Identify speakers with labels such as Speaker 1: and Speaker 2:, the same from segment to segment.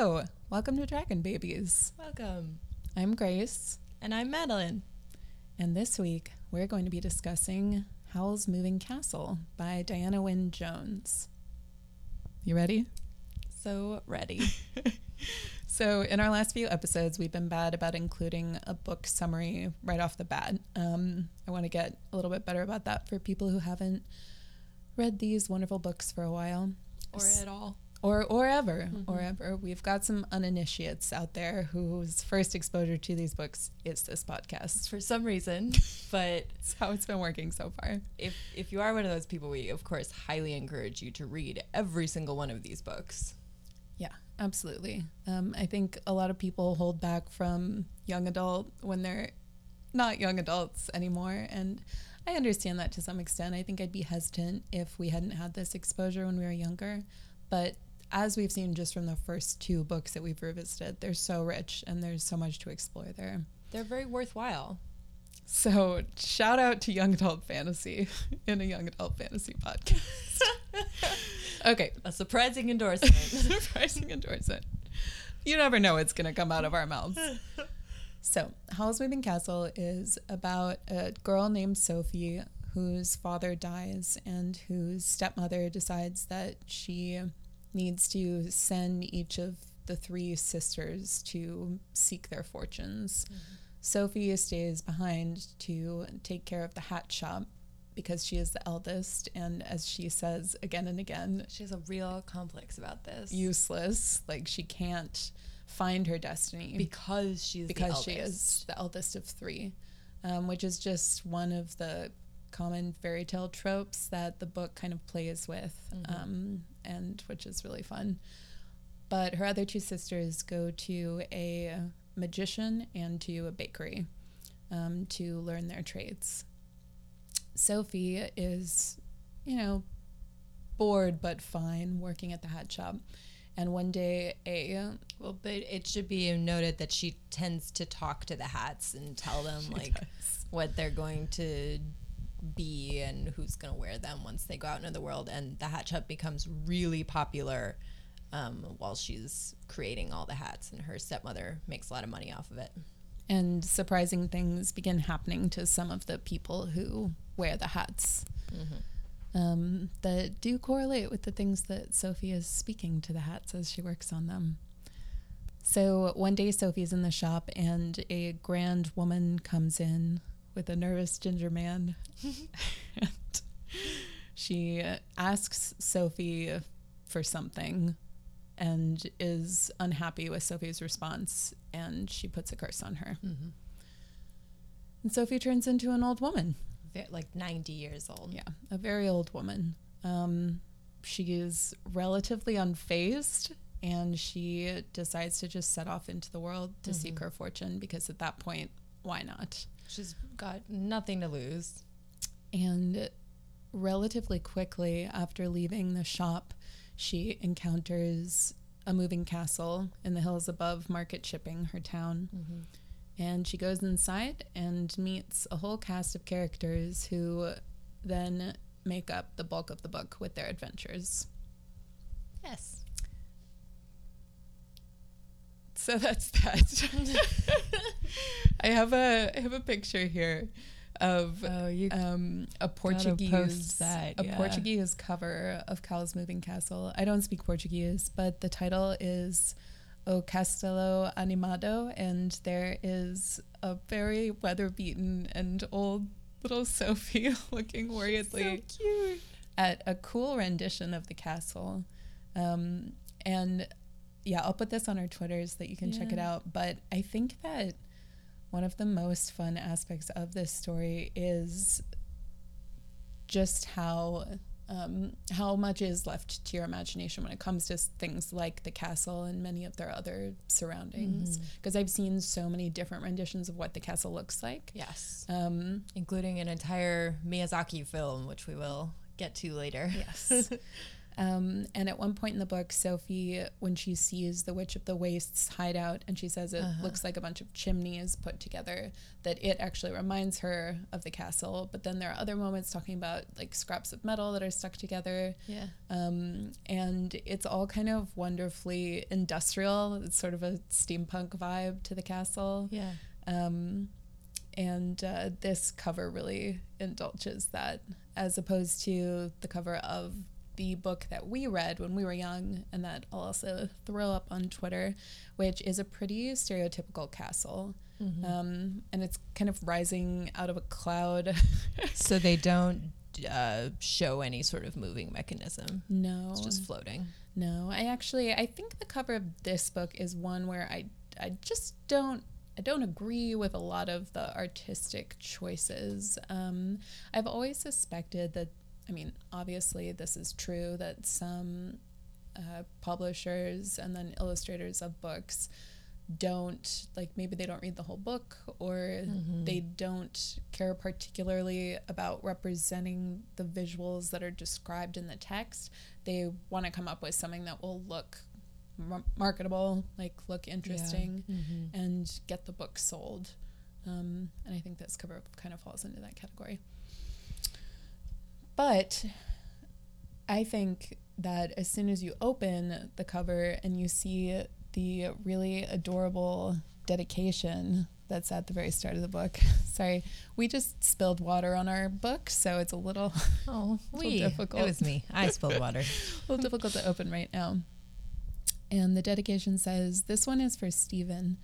Speaker 1: Hello, welcome to Dragon Babies.
Speaker 2: Welcome.
Speaker 1: I'm Grace,
Speaker 2: And I'm Madeline.
Speaker 1: and this week we're going to be discussing Howl's Moving Castle by Diana Wynne Jones. You ready?
Speaker 2: So ready.
Speaker 1: So, in our last few episodes, we've been bad about including a book summary right off the bat. Um, I want to get a little bit better about that for people who haven't read these wonderful books for a while.
Speaker 2: or at all.
Speaker 1: Or or ever or ever. We've got some uninitiates out there whose first exposure to these books is this podcast.
Speaker 2: For some reason. But
Speaker 1: that's how it's been working so far.
Speaker 2: if if you are one of those people, we of course highly encourage you to read every single one of these books.
Speaker 1: yeah absolutely. Um, i think a lot of people hold back from young adult when they're not young adults anymore and i understand that to some extent. I think i'd be hesitant if we hadn't had this exposure when we were younger but as we've seen just from the first two books that we've revisited they're so rich and there's so much to explore there
Speaker 2: They're very worthwhile.
Speaker 1: So, shout out to Young Adult Fantasy in a Young Adult Fantasy podcast. okay,
Speaker 2: A surprising endorsement.
Speaker 1: surprising endorsement. You never know what's going to come out of our mouths. So, Howl's Moving Castle is about a girl named Sophie whose father dies and whose stepmother decides that she needs to send each of the three sisters to seek their fortunes. Sophie stays behind to take care of the hat shop because she is the eldest and as she says again and again
Speaker 2: she has a real complex about this.
Speaker 1: useless like she can't find her destiny
Speaker 2: because she's
Speaker 1: because
Speaker 2: the
Speaker 1: she is the eldest of three, um, which is just one of the common fairy tale tropes that the book kind of plays with, um, and which is really fun. But her other two sisters go to a magician and to a bakery um, to learn their trades. Sophie is, you know, bored but fine working at the hat shop. And one day, a
Speaker 2: Well, but it should be noted that she tends to talk to the hats and tell them like
Speaker 1: does.
Speaker 2: what they're going to be and who's going to wear them once they go out into the world. And the hat shop becomes really popular um, while she's creating all the hats, and her stepmother makes a lot of money off of it.
Speaker 1: and surprising things begin happening to some of the people who wear the hats um, that do correlate with the things that Sophie is speaking to the hats as she works on them. So one day, Sophie's in the shop, and a grand woman comes in with a nervous ginger man. and she asks Sophie for something and is unhappy with Sophie's response, and she puts a curse on her. And Sophie turns into an old woman.
Speaker 2: Like 90 years old.
Speaker 1: Yeah, a very old woman. Um, she is relatively unfazed and she decides to just set off into the world to seek her fortune because at that point, why not?
Speaker 2: She's got nothing to lose.
Speaker 1: And relatively quickly after leaving the shop, she encounters a moving castle in the hills above Market Chipping, her town. Mm-hmm. And she goes inside and meets a whole cast of characters who then make up the bulk of the book with their adventures.
Speaker 2: Yes.
Speaker 1: So that's that. I have a I have a picture here of
Speaker 2: Oh, you
Speaker 1: um, a Portuguese
Speaker 2: that,
Speaker 1: a. Portuguese cover of Howl's Moving Castle. I don't speak Portuguese, but the title is O Castelo Animado, and there is a very weather beaten and old little Sophie looking worriedly
Speaker 2: cute.
Speaker 1: at a cool rendition of the castle. Um, and yeah, I'll put this on our Twitter so that you can check it out. But I think that one of the most fun aspects of this story is just how um, how much is left to your imagination when it comes to things like the castle and many of their other surroundings. Because I've seen so many different renditions of what the castle looks like.
Speaker 2: Yes.
Speaker 1: Um,
Speaker 2: Including an entire Miyazaki film, which we will get to later.
Speaker 1: Yes. Um, and at one point in the book, Sophie, when she sees the Witch of the Wastes hideout, and she says it
Speaker 2: Uh-huh.
Speaker 1: looks like a bunch of chimneys put together, that it actually reminds her of the castle. But then there are other moments talking about like scraps of metal that are stuck together.
Speaker 2: Yeah.
Speaker 1: Um, and it's all kind of wonderfully industrial. It's sort of a steampunk vibe to the castle.
Speaker 2: Yeah.
Speaker 1: Um, and uh, this cover really indulges that, as opposed to the cover of the book that we read when we were young, and that I'll also throw up on Twitter, which is a pretty stereotypical castle.
Speaker 2: Mm-hmm.
Speaker 1: Um, and it's kind of rising out of a cloud.
Speaker 2: So they don't uh, show any sort of moving mechanism.
Speaker 1: no,
Speaker 2: It's just floating.
Speaker 1: No, I actually I think the cover of this book is one where I I just don't I don't agree with a lot of the artistic choices. Um, I've always suspected that I mean obviously this is true that some uh, publishers and then illustrators of books don't like maybe they don't read the whole book or they don't care particularly about representing the visuals that are described in the text. They want to come up with something that will look mar- marketable like look interesting
Speaker 2: Mm-hmm.
Speaker 1: and get the book sold. Um, and i think this cover kind of falls into that category but I think that as soon as you open the cover and you see the really adorable dedication that's at the very start of the book. Sorry, we just spilled water on our book, so it's a little,
Speaker 2: Oh, we.
Speaker 1: difficult.
Speaker 2: It was me. I spilled water.
Speaker 1: a little difficult to open right now. And the dedication says, This one is for Stephen.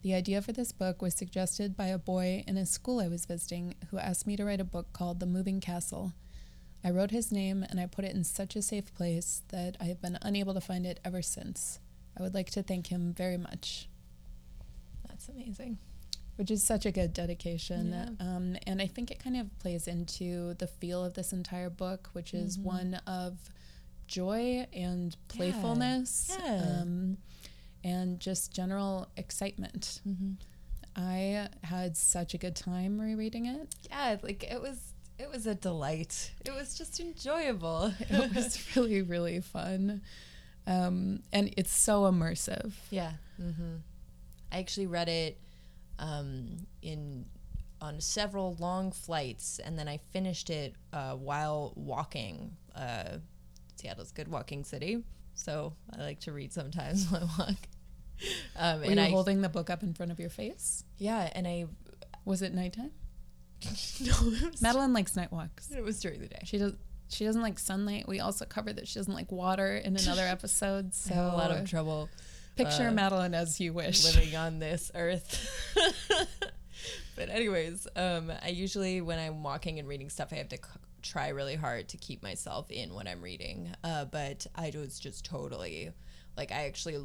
Speaker 1: The idea for this book was suggested by a boy in a school I was visiting who asked me to write a book called The Moving Castle. I wrote his name and I put it in such a safe place that I have been unable to find it ever since. I would like to thank him very much,
Speaker 2: That's amazing.
Speaker 1: which is such a good dedication.
Speaker 2: Yeah.
Speaker 1: Um, and I think it kind of plays into the feel of this entire book, which is
Speaker 2: Mhm.
Speaker 1: one of joy and playfulness
Speaker 2: Yeah.
Speaker 1: Um, and just general excitement.
Speaker 2: Mm-hmm.
Speaker 1: I had such a good time rereading it.
Speaker 2: Yeah, like it was. It was a delight. It was just enjoyable.
Speaker 1: It was really, really fun. Um, and it's so immersive.
Speaker 2: Yeah. Mm-hmm. I actually read it um, in on several long flights, and then I finished it uh, while walking. Uh, Seattle's a good walking city, so I like to read sometimes while I walk. Um,
Speaker 1: Were
Speaker 2: and
Speaker 1: you
Speaker 2: I,
Speaker 1: holding the book up in front of your face?
Speaker 2: yeah, and I
Speaker 1: Was it nighttime?
Speaker 2: no,
Speaker 1: Madeline likes night walks.
Speaker 2: it was during the day.
Speaker 1: She does. She doesn't like sunlight. We also covered that she doesn't like water in another episode. So
Speaker 2: I have a lot of trouble
Speaker 1: picture
Speaker 2: uh,
Speaker 1: Madeline as you wish.
Speaker 2: living on this earth. but anyways, um, I usually when I'm walking and reading stuff, I have to c- try really hard to keep myself in what I'm reading. Uh, but I was just totally like I actually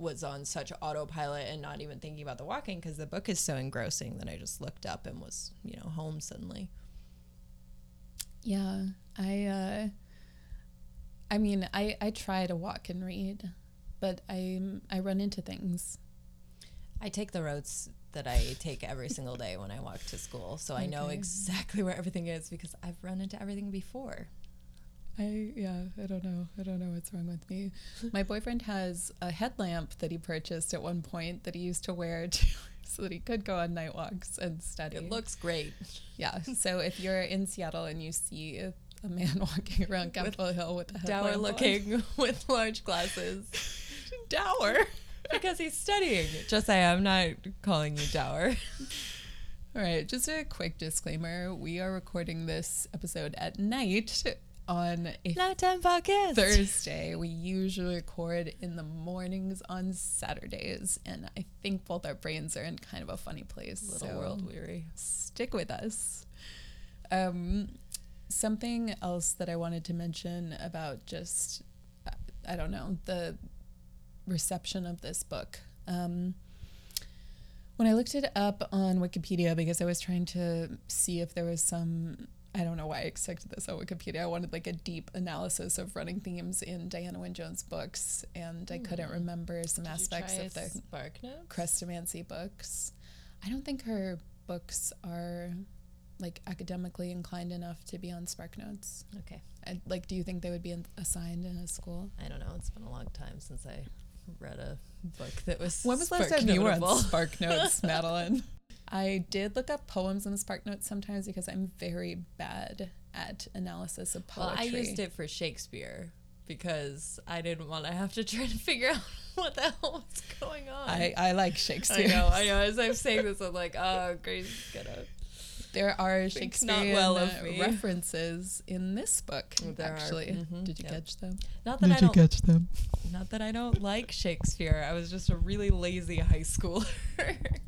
Speaker 2: was on such autopilot and not even thinking about the walking because the book is so engrossing that I just looked up and was you know home suddenly.
Speaker 1: Yeah, I. Uh, I mean, I I try to walk and read, but I I run into things.
Speaker 2: I take the roads that I take every single day when I walk to school, so I know exactly where everything is because I've run into everything before.
Speaker 1: I yeah, I don't know. I don't know what's wrong with me. My boyfriend has a headlamp that he purchased at one point that he used to wear to, so that he could go on night walks and study.
Speaker 2: It looks great.
Speaker 1: yeah. So if you're in Seattle and you see a, man walking around Capitol Hill with a headlamp
Speaker 2: dour
Speaker 1: on-
Speaker 2: looking with large glasses
Speaker 1: dour.
Speaker 2: because he's studying. Just say I'm not calling you dour.
Speaker 1: All right, just a quick disclaimer: we are recording this episode at night on a
Speaker 2: Nighttime podcast.
Speaker 1: Thursday. We usually record in the mornings on Saturdays, and I think both our brains are in kind of a funny place.
Speaker 2: A Little
Speaker 1: so
Speaker 2: world weary.
Speaker 1: Stick with us. Um, something else that I wanted to mention about just, I don't know, the reception of this book. Um, when I looked it up on Wikipedia, because I was trying to see if there was some, I don't know why I expected this on Wikipedia. I wanted like a deep analysis of running themes in Diana Wynne Jones' books, and I couldn't
Speaker 2: Hmm.
Speaker 1: remember some aspects of the
Speaker 2: Spark
Speaker 1: Chrestomanci books. I don't think her books are like academically inclined enough to be on Spark Notes.
Speaker 2: Okay.
Speaker 1: I, like, do you think they would be in, assigned in a school?
Speaker 2: I don't know. It's been a long time since I read a book that was.
Speaker 1: When was last time you were on. Spark Notes, Madeline? I did look up poems on Spark Notes sometimes because I'm very bad at analysis of
Speaker 2: Well,
Speaker 1: poetry.
Speaker 2: I used it for Shakespeare because I didn't want to have to try to figure out what the hell was going on.
Speaker 1: I, I like Shakespeare.
Speaker 2: I know, I know. As I'm saying this, I'm like, oh, Grace's gonna.
Speaker 1: There are
Speaker 2: Thinks not
Speaker 1: Shakespearean
Speaker 2: well of
Speaker 1: uh, references in this book.
Speaker 2: There are.
Speaker 1: actually,
Speaker 2: Mhm.
Speaker 1: did you
Speaker 2: Yep.
Speaker 1: catch them?
Speaker 2: Not that I don't.
Speaker 1: catch them?
Speaker 2: Not that I don't like Shakespeare. I was just a really lazy high schooler.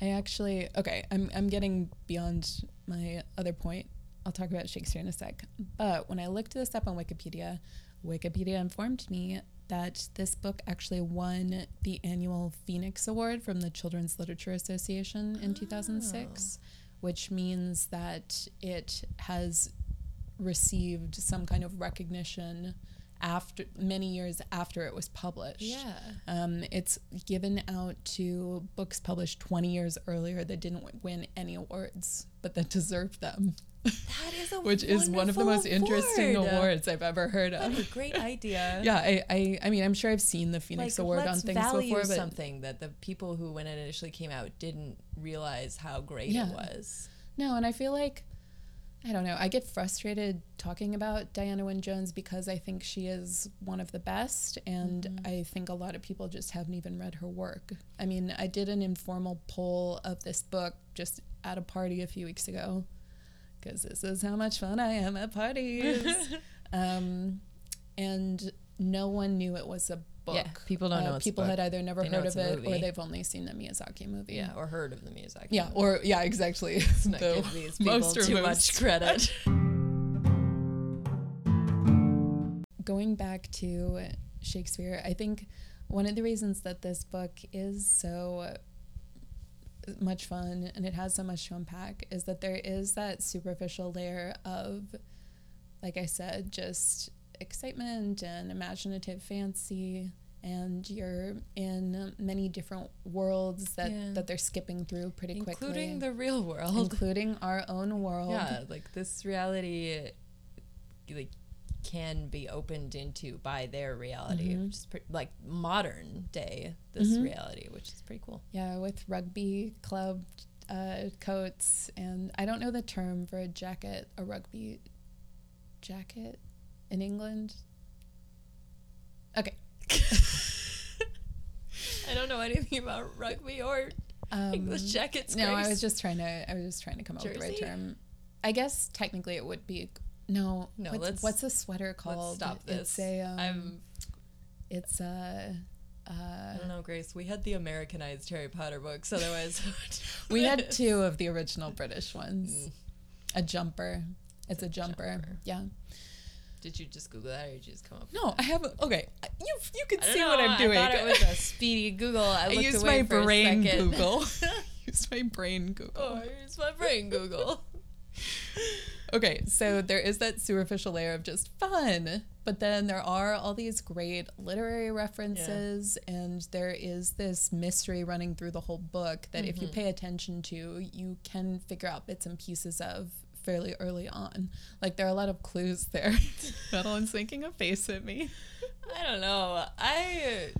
Speaker 1: I actually okay. I'm I'm getting beyond my other point. I'll talk about Shakespeare in a sec. But when I looked this up on Wikipedia, Wikipedia informed me that this book actually won the annual Phoenix Award from the Children's Literature Association in 2006, which means that it has received some kind of recognition after many years after it was published.
Speaker 2: yeah.
Speaker 1: Um, it's given out to books published 20 years earlier that didn't win any awards, but that deserved them,
Speaker 2: That is a
Speaker 1: which is one of the most
Speaker 2: wonderful
Speaker 1: interesting awards I've ever heard
Speaker 2: What a
Speaker 1: of.
Speaker 2: great idea.
Speaker 1: Yeah, I, I, I mean, I'm sure I've seen the Phoenix
Speaker 2: like,
Speaker 1: Award on things before, but
Speaker 2: something that the people who when it initially came out didn't realize how great
Speaker 1: Yeah.
Speaker 2: it was.
Speaker 1: no, and I feel like, I don't know, I get frustrated talking about Diana Wynne Jones because I think she is one of the best, and
Speaker 2: Mm-hmm.
Speaker 1: I think a lot of people just haven't even read her work. I mean, I did an informal poll of this book just at a party a few weeks ago because this is how much fun I am at parties. um, and no one knew it was a book.
Speaker 2: Yeah, people don't
Speaker 1: Uh,
Speaker 2: know it's a
Speaker 1: People had either never
Speaker 2: They
Speaker 1: heard of it or they've only seen the Miyazaki movie.
Speaker 2: Yeah, or heard of the music.
Speaker 1: Yeah, or yeah, exactly.
Speaker 2: Let's not give these people
Speaker 1: most
Speaker 2: too much credit.
Speaker 1: going back to Shakespeare, I think one of the reasons that this book is so much fun and it has so much to unpack is that there is that superficial layer of, like I said, just excitement and imaginative fancy. And you're in many different worlds that,
Speaker 2: Yeah.
Speaker 1: that they're skipping through pretty quickly,
Speaker 2: including the real world.
Speaker 1: including our own world.
Speaker 2: Yeah, like this reality, like can be opened into by their reality,
Speaker 1: Mhm.
Speaker 2: which is pre- like modern day this
Speaker 1: Mhm.
Speaker 2: reality, which is pretty cool.
Speaker 1: Yeah, with rugby club uh, coats, and I don't know the term for a jacket, a rugby jacket in England. Okay.
Speaker 2: I don't know anything about rugby or
Speaker 1: Um,
Speaker 2: English jackets.
Speaker 1: No, I was just trying to. I was just trying to come up with the right term. I guess technically it would be. No,
Speaker 2: No,
Speaker 1: What's,
Speaker 2: let's-
Speaker 1: what's a sweater called?
Speaker 2: Stop
Speaker 1: It's
Speaker 2: this.
Speaker 1: a. Um,
Speaker 2: I'm.
Speaker 1: It's a.
Speaker 2: I
Speaker 1: Uh,
Speaker 2: don't know, Grace. We had the Americanized Harry Potter books. Otherwise,
Speaker 1: we had two of the original British ones.
Speaker 2: Mm.
Speaker 1: A jumper. It's a jumper.
Speaker 2: jumper.
Speaker 1: Yeah.
Speaker 2: Did you just Google that, or did you just come up?
Speaker 1: No, I haven't. Okay, you you can see
Speaker 2: know,
Speaker 1: what I'm doing.
Speaker 2: I thought it was a speedy Google. I,
Speaker 1: I used
Speaker 2: away
Speaker 1: my
Speaker 2: for a
Speaker 1: brain. Google. used my brain Google.
Speaker 2: oh, it's my brain Google.
Speaker 1: Okay, so there is that superficial layer of just fun, but then there are all these great literary references, and there is this mystery running through the whole book that if you mm-hmm. pay attention to, you can figure out bits and pieces of fairly early on. Like there are a lot of clues there. Madeline's making a face at me.
Speaker 2: I don't know. I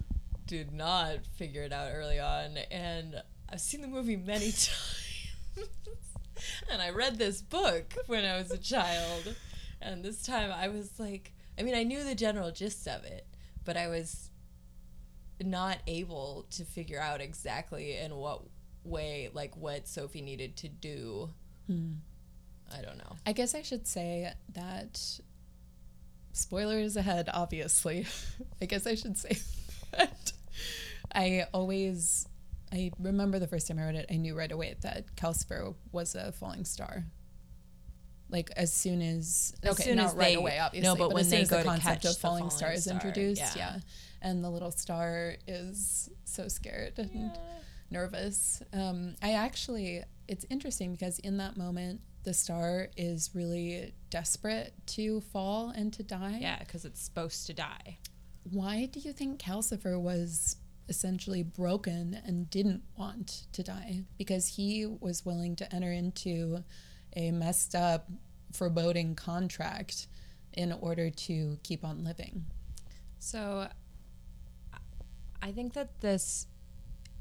Speaker 2: did not figure it out early on, and I've seen the movie many times. And I read this book when I was a child, and this time I was like, I mean, I knew the general gist of it, but I was not able to figure out exactly in what way, like, what Sophie needed to do. Hmm. I don't know.
Speaker 1: I guess I should say that spoilers ahead, obviously. I guess I should say that I always I remember the first time I read it, I knew right away that Calcifer was a falling star. Like as soon as,
Speaker 2: As
Speaker 1: okay,
Speaker 2: soon
Speaker 1: not
Speaker 2: as
Speaker 1: right
Speaker 2: they-
Speaker 1: away, obviously,
Speaker 2: no, but
Speaker 1: as
Speaker 2: when
Speaker 1: soon
Speaker 2: they
Speaker 1: as
Speaker 2: go
Speaker 1: the
Speaker 2: to
Speaker 1: concept
Speaker 2: catch
Speaker 1: of
Speaker 2: the
Speaker 1: falling
Speaker 2: falling
Speaker 1: star is introduced,
Speaker 2: yeah.
Speaker 1: yeah. and the little star is so scared and nervous. Um, I actually, it's interesting because in that moment, the star is really desperate to fall and to die.
Speaker 2: Yeah, because it's supposed to die.
Speaker 1: Why do you think Calcifer was essentially broken and didn't want to die? Because he was willing to enter into a messed up, foreboding contract in order to keep on living.
Speaker 2: So I think that this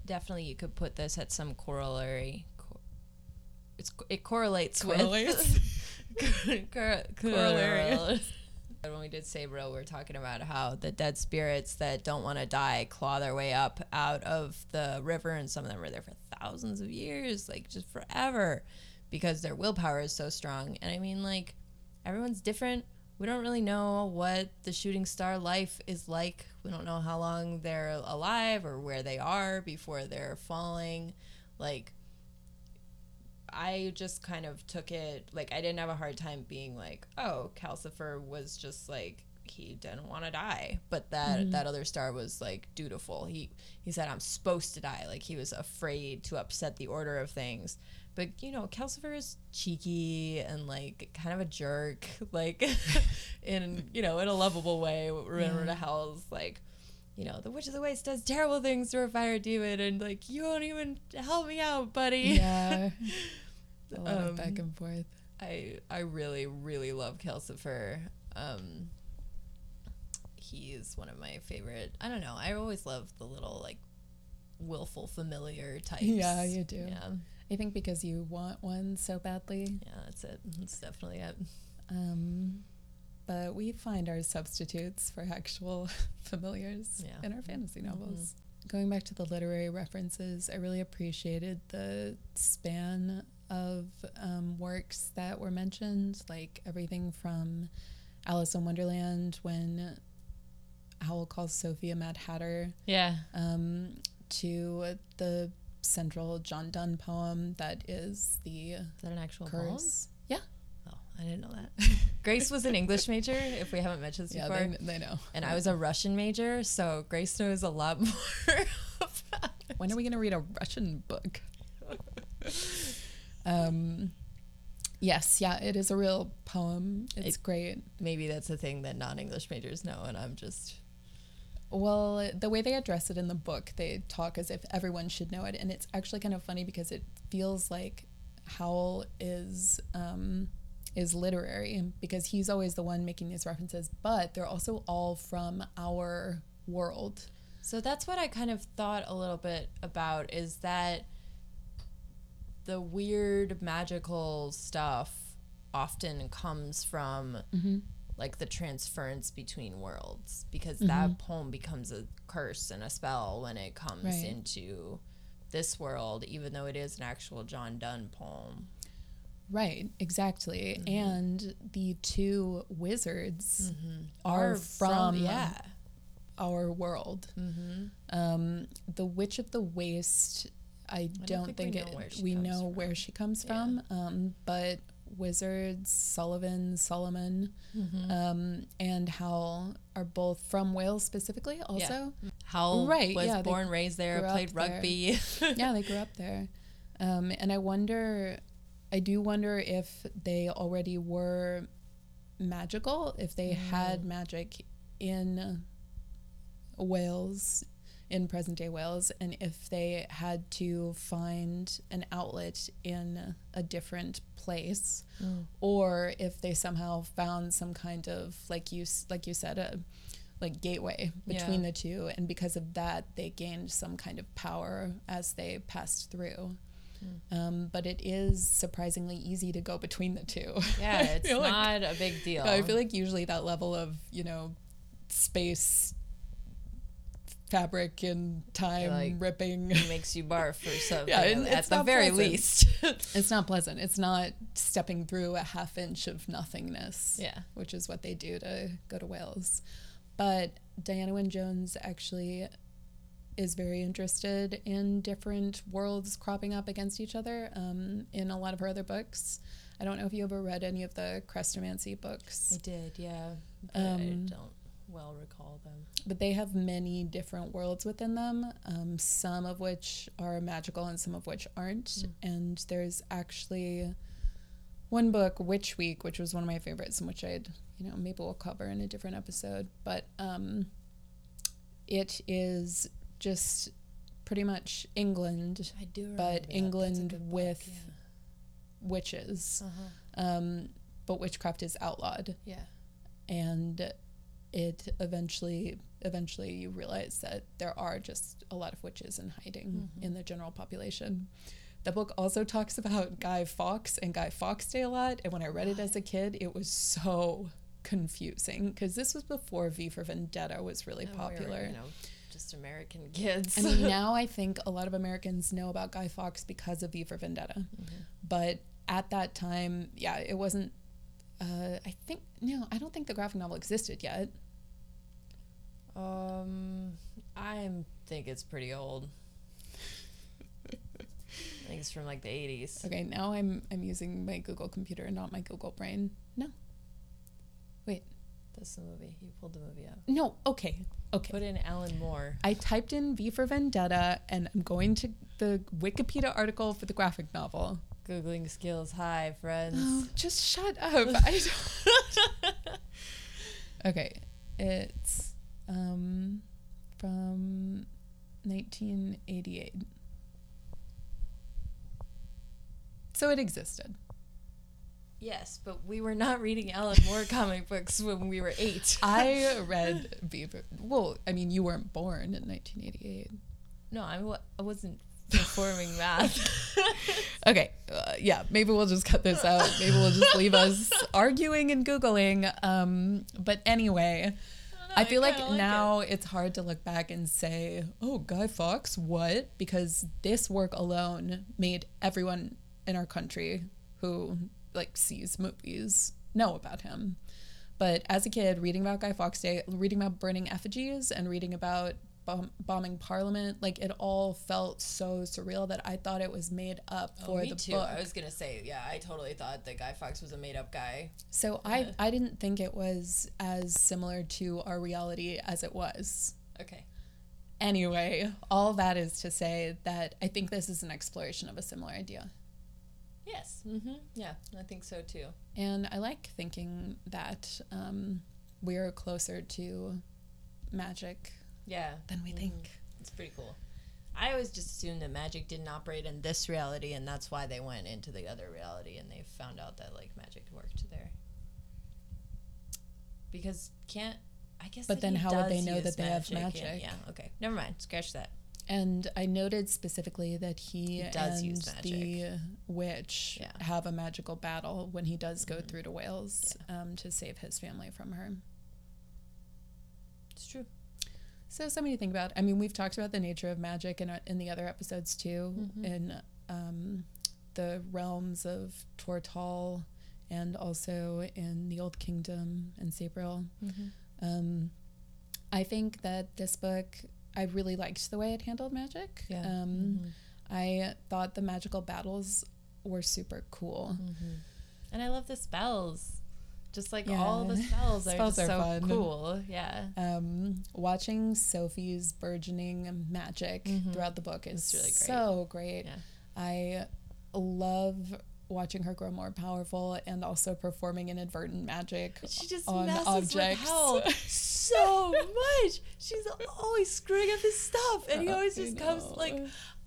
Speaker 2: definitely you could put this at some corollary. co- It's it correlates
Speaker 1: Correlates?
Speaker 2: with cor-
Speaker 1: Corollary.
Speaker 2: When we did Sabriel, we were talking about how the dead spirits that don't want to die claw their way up out of the river, and some of them were there for thousands of years, like just forever, because their willpower is so strong. And I mean, like, everyone's different. We don't really know what the shooting star life is like. We don't know how long they're alive or where they are before they're falling. Like, I just kind of took it like I didn't have a hard time being like, oh, Calcifer was just like he didn't want to die, but that mm-hmm. that other star was like dutiful. He he said I'm supposed to die. Like he was afraid to upset the order of things. But you know, Calcifer is cheeky and like kind of a jerk, like in you know in a lovable way. Remember
Speaker 1: Yeah.
Speaker 2: to Hell's like you know, the Witch of the Waste does terrible things to a fire demon, and like, you won't even help me out, buddy.
Speaker 1: Yeah. a lot
Speaker 2: Um,
Speaker 1: of back and forth.
Speaker 2: I I really really love Calcifer. Um, he's one of my favorite. I don't know. I always love the little like willful familiar types.
Speaker 1: Yeah, you do.
Speaker 2: Yeah,
Speaker 1: I think because you want one so badly.
Speaker 2: yeah, that's it. That's definitely it.
Speaker 1: Um, but we find our substitutes for actual familiars
Speaker 2: Yeah.
Speaker 1: in our fantasy
Speaker 2: Mhm.
Speaker 1: novels. Going back to the literary references, I really appreciated the span of um, works that were mentioned, like everything from Alice in Wonderland when Howell calls Sophie a Mad Hatter,
Speaker 2: Yeah.
Speaker 1: um, to the central John Donne poem that is the
Speaker 2: Is that an actual poem?
Speaker 1: curse. Yeah,
Speaker 2: Oh, I didn't know that. Grace was an English major. If we haven't mentioned this
Speaker 1: yeah,
Speaker 2: before.
Speaker 1: they, they know.
Speaker 2: and I was a Russian major, so Grace knows a lot more about.
Speaker 1: When are we going to read a Russian book? Um, yes, yeah, it is a real poem. It's
Speaker 2: It-
Speaker 1: great.
Speaker 2: Maybe that's a thing that non-English majors know, and I'm just
Speaker 1: Well, the way they address it in the book, they talk as if everyone should know it, and it's actually kind of funny because it feels like Howell is um, is literary because he's always the one making these references, but they're also all from our world.
Speaker 2: So that's what I kind of thought a little bit about is that the weird magical stuff often comes from mm-hmm. like the transference between worlds because mm-hmm. that poem becomes a curse and a spell when it comes
Speaker 1: Right.
Speaker 2: into this world even though it is an actual John Donne poem.
Speaker 1: Right, exactly. Mm-hmm. And the two wizards are,
Speaker 2: Or
Speaker 1: from,
Speaker 2: yeah.
Speaker 1: our world. Um, the Witch of the Waste, I, don't,
Speaker 2: think
Speaker 1: think,
Speaker 2: we
Speaker 1: it,
Speaker 2: know where she
Speaker 1: we
Speaker 2: comes
Speaker 1: know
Speaker 2: from.
Speaker 1: where she comes
Speaker 2: Yeah.
Speaker 1: from. Um, but wizards, Sullivan, Suliman,
Speaker 2: Mm-hmm.
Speaker 1: um, and Howell are both from Wales specifically. Also,
Speaker 2: Howell
Speaker 1: Right,
Speaker 2: was
Speaker 1: yeah,
Speaker 2: born, raised there, played
Speaker 1: there.
Speaker 2: rugby.
Speaker 1: yeah, they grew up there. Um, and I wonder, I do wonder if they already were magical, if they had magic in Wales, in present day Wales, and if they had to find an outlet in a different place, or if they somehow found some kind of, like you, like you said, a like gateway between
Speaker 2: Yeah.
Speaker 1: the two, and because of that, they gained some kind of power as they passed through. Um, but it is surprisingly easy to go between the two.
Speaker 2: yeah, it's
Speaker 1: feel like-
Speaker 2: not a big deal.
Speaker 1: I feel like usually that level of you know space fabric and time
Speaker 2: Like-
Speaker 1: ripping
Speaker 2: it makes you barf or something.
Speaker 1: Yeah,
Speaker 2: at the very
Speaker 1: pleasant.
Speaker 2: least.
Speaker 1: it's not pleasant it's not stepping through a half inch of nothingness
Speaker 2: yeah.
Speaker 1: which is what they do to go to wales but diana wynne jones actually is very interested in different worlds cropping up against each other um, in a lot of her other books i don't know if you ever read any of the chrestomanci books
Speaker 2: I did, yeah. But I
Speaker 1: Um,
Speaker 2: don't well recall them.
Speaker 1: But they have many different worlds within them, um, some of which are magical and some of which aren't. And there's actually one book, Witch Week, which was one of my favorites, and which I'd, you know, maybe we'll cover in a different episode. But um, it is just pretty much England,
Speaker 2: I do
Speaker 1: but England with witches,
Speaker 2: Uh-huh.
Speaker 1: um, but witchcraft is outlawed,
Speaker 2: Yeah.
Speaker 1: and it eventually eventually you realize that there are just a lot of witches in hiding in the general population. The book also talks about Guy Fawkes and Guy Fawkes Day a lot, and when I read it as a kid, it was so confusing because this was before V for Vendetta was really
Speaker 2: And we were,
Speaker 1: popular.
Speaker 2: you know, just American kids.
Speaker 1: I mean, now I think a lot of Americans know about Guy Fawkes because of V for Vendetta.
Speaker 2: Mm-hmm.
Speaker 1: But at that time, yeah, it wasn't. Uh, I think no, I don't think the graphic novel existed yet.
Speaker 2: Um, I think it's pretty old. I think it's from like the 80s.
Speaker 1: Okay, now I'm I'm using my Google computer and not my Google brain. No, Wait.
Speaker 2: That's the movie. You pulled the movie up.
Speaker 1: no. Okay, okay.
Speaker 2: Put in Alan Moore.
Speaker 1: I typed in V for Vendetta, and I'm going to the Wikipedia article for the graphic novel.
Speaker 2: Googling skills high, friends.
Speaker 1: Oh, just shut up. I don't. okay, it's um, from 1988. So it existed.
Speaker 2: yes, but we were not reading Alan Moore comic books when we were eight.
Speaker 1: I read Beaver. Well, I mean, you weren't born in 1988.
Speaker 2: no, I I wasn't performing math.
Speaker 1: Okay, uh, yeah, maybe we'll just cut this out. Maybe we'll just leave us arguing and Googling. Um, but anyway, I feel like, now it's hard to look back and say, oh, Guy Fawkes, what? Because this work alone made everyone in our country who like sees movies know about him. But as a kid, reading about Guy Fawkes Day, reading about burning effigies, and reading about bomb- bombing Parliament, like it all felt so surreal that I thought it was made up for
Speaker 2: Oh, me
Speaker 1: the
Speaker 2: too.
Speaker 1: book.
Speaker 2: I was gonna say, yeah, I totally thought that Guy Fawkes was a made-up guy.
Speaker 1: So I, I didn't think it was as similar to our reality as it was.
Speaker 2: Okay.
Speaker 1: Anyway, all that is to say that I think this is an exploration of a similar idea.
Speaker 2: Yes. Mm-hmm. Yeah, I think so too.
Speaker 1: And I like thinking that um, we're closer to magic
Speaker 2: Yeah,
Speaker 1: than we think.
Speaker 2: it's pretty cool. I always just assumed that magic didn't operate in this reality, and that's why they went into the other reality, and they found out that like magic worked there. Because can't I guess?
Speaker 1: But then how would they know that they have
Speaker 2: and-
Speaker 1: magic?
Speaker 2: Yeah. Okay. Never mind. Scratch that.
Speaker 1: And I noted specifically that he,
Speaker 2: He does
Speaker 1: and
Speaker 2: use
Speaker 1: the witch
Speaker 2: Yeah.
Speaker 1: have a magical battle when he does go through to Wales um, to save his family from her.
Speaker 2: It's true.
Speaker 1: So something to think about. I mean, we've talked about the nature of magic in, in the other episodes too, in um, the realms of Tortall and also in the Old Kingdom and Sabriel. Um, I think that this book, I really liked the way it handled magic.
Speaker 2: Yeah.
Speaker 1: Um, I thought the magical battles were super cool.
Speaker 2: And I love the spells. Just like
Speaker 1: Yeah.
Speaker 2: all the spells are
Speaker 1: Spells
Speaker 2: just
Speaker 1: are
Speaker 2: so
Speaker 1: fun.
Speaker 2: cool. Yeah.
Speaker 1: um, watching Sophie's burgeoning magic throughout the book is
Speaker 2: really great.
Speaker 1: so great.
Speaker 2: Yeah.
Speaker 1: I love watching her grow more powerful and also performing inadvertent magic
Speaker 2: She just
Speaker 1: on
Speaker 2: messes
Speaker 1: objects.
Speaker 2: with Hal so much. She's always screwing up his stuff, and he always just comes like.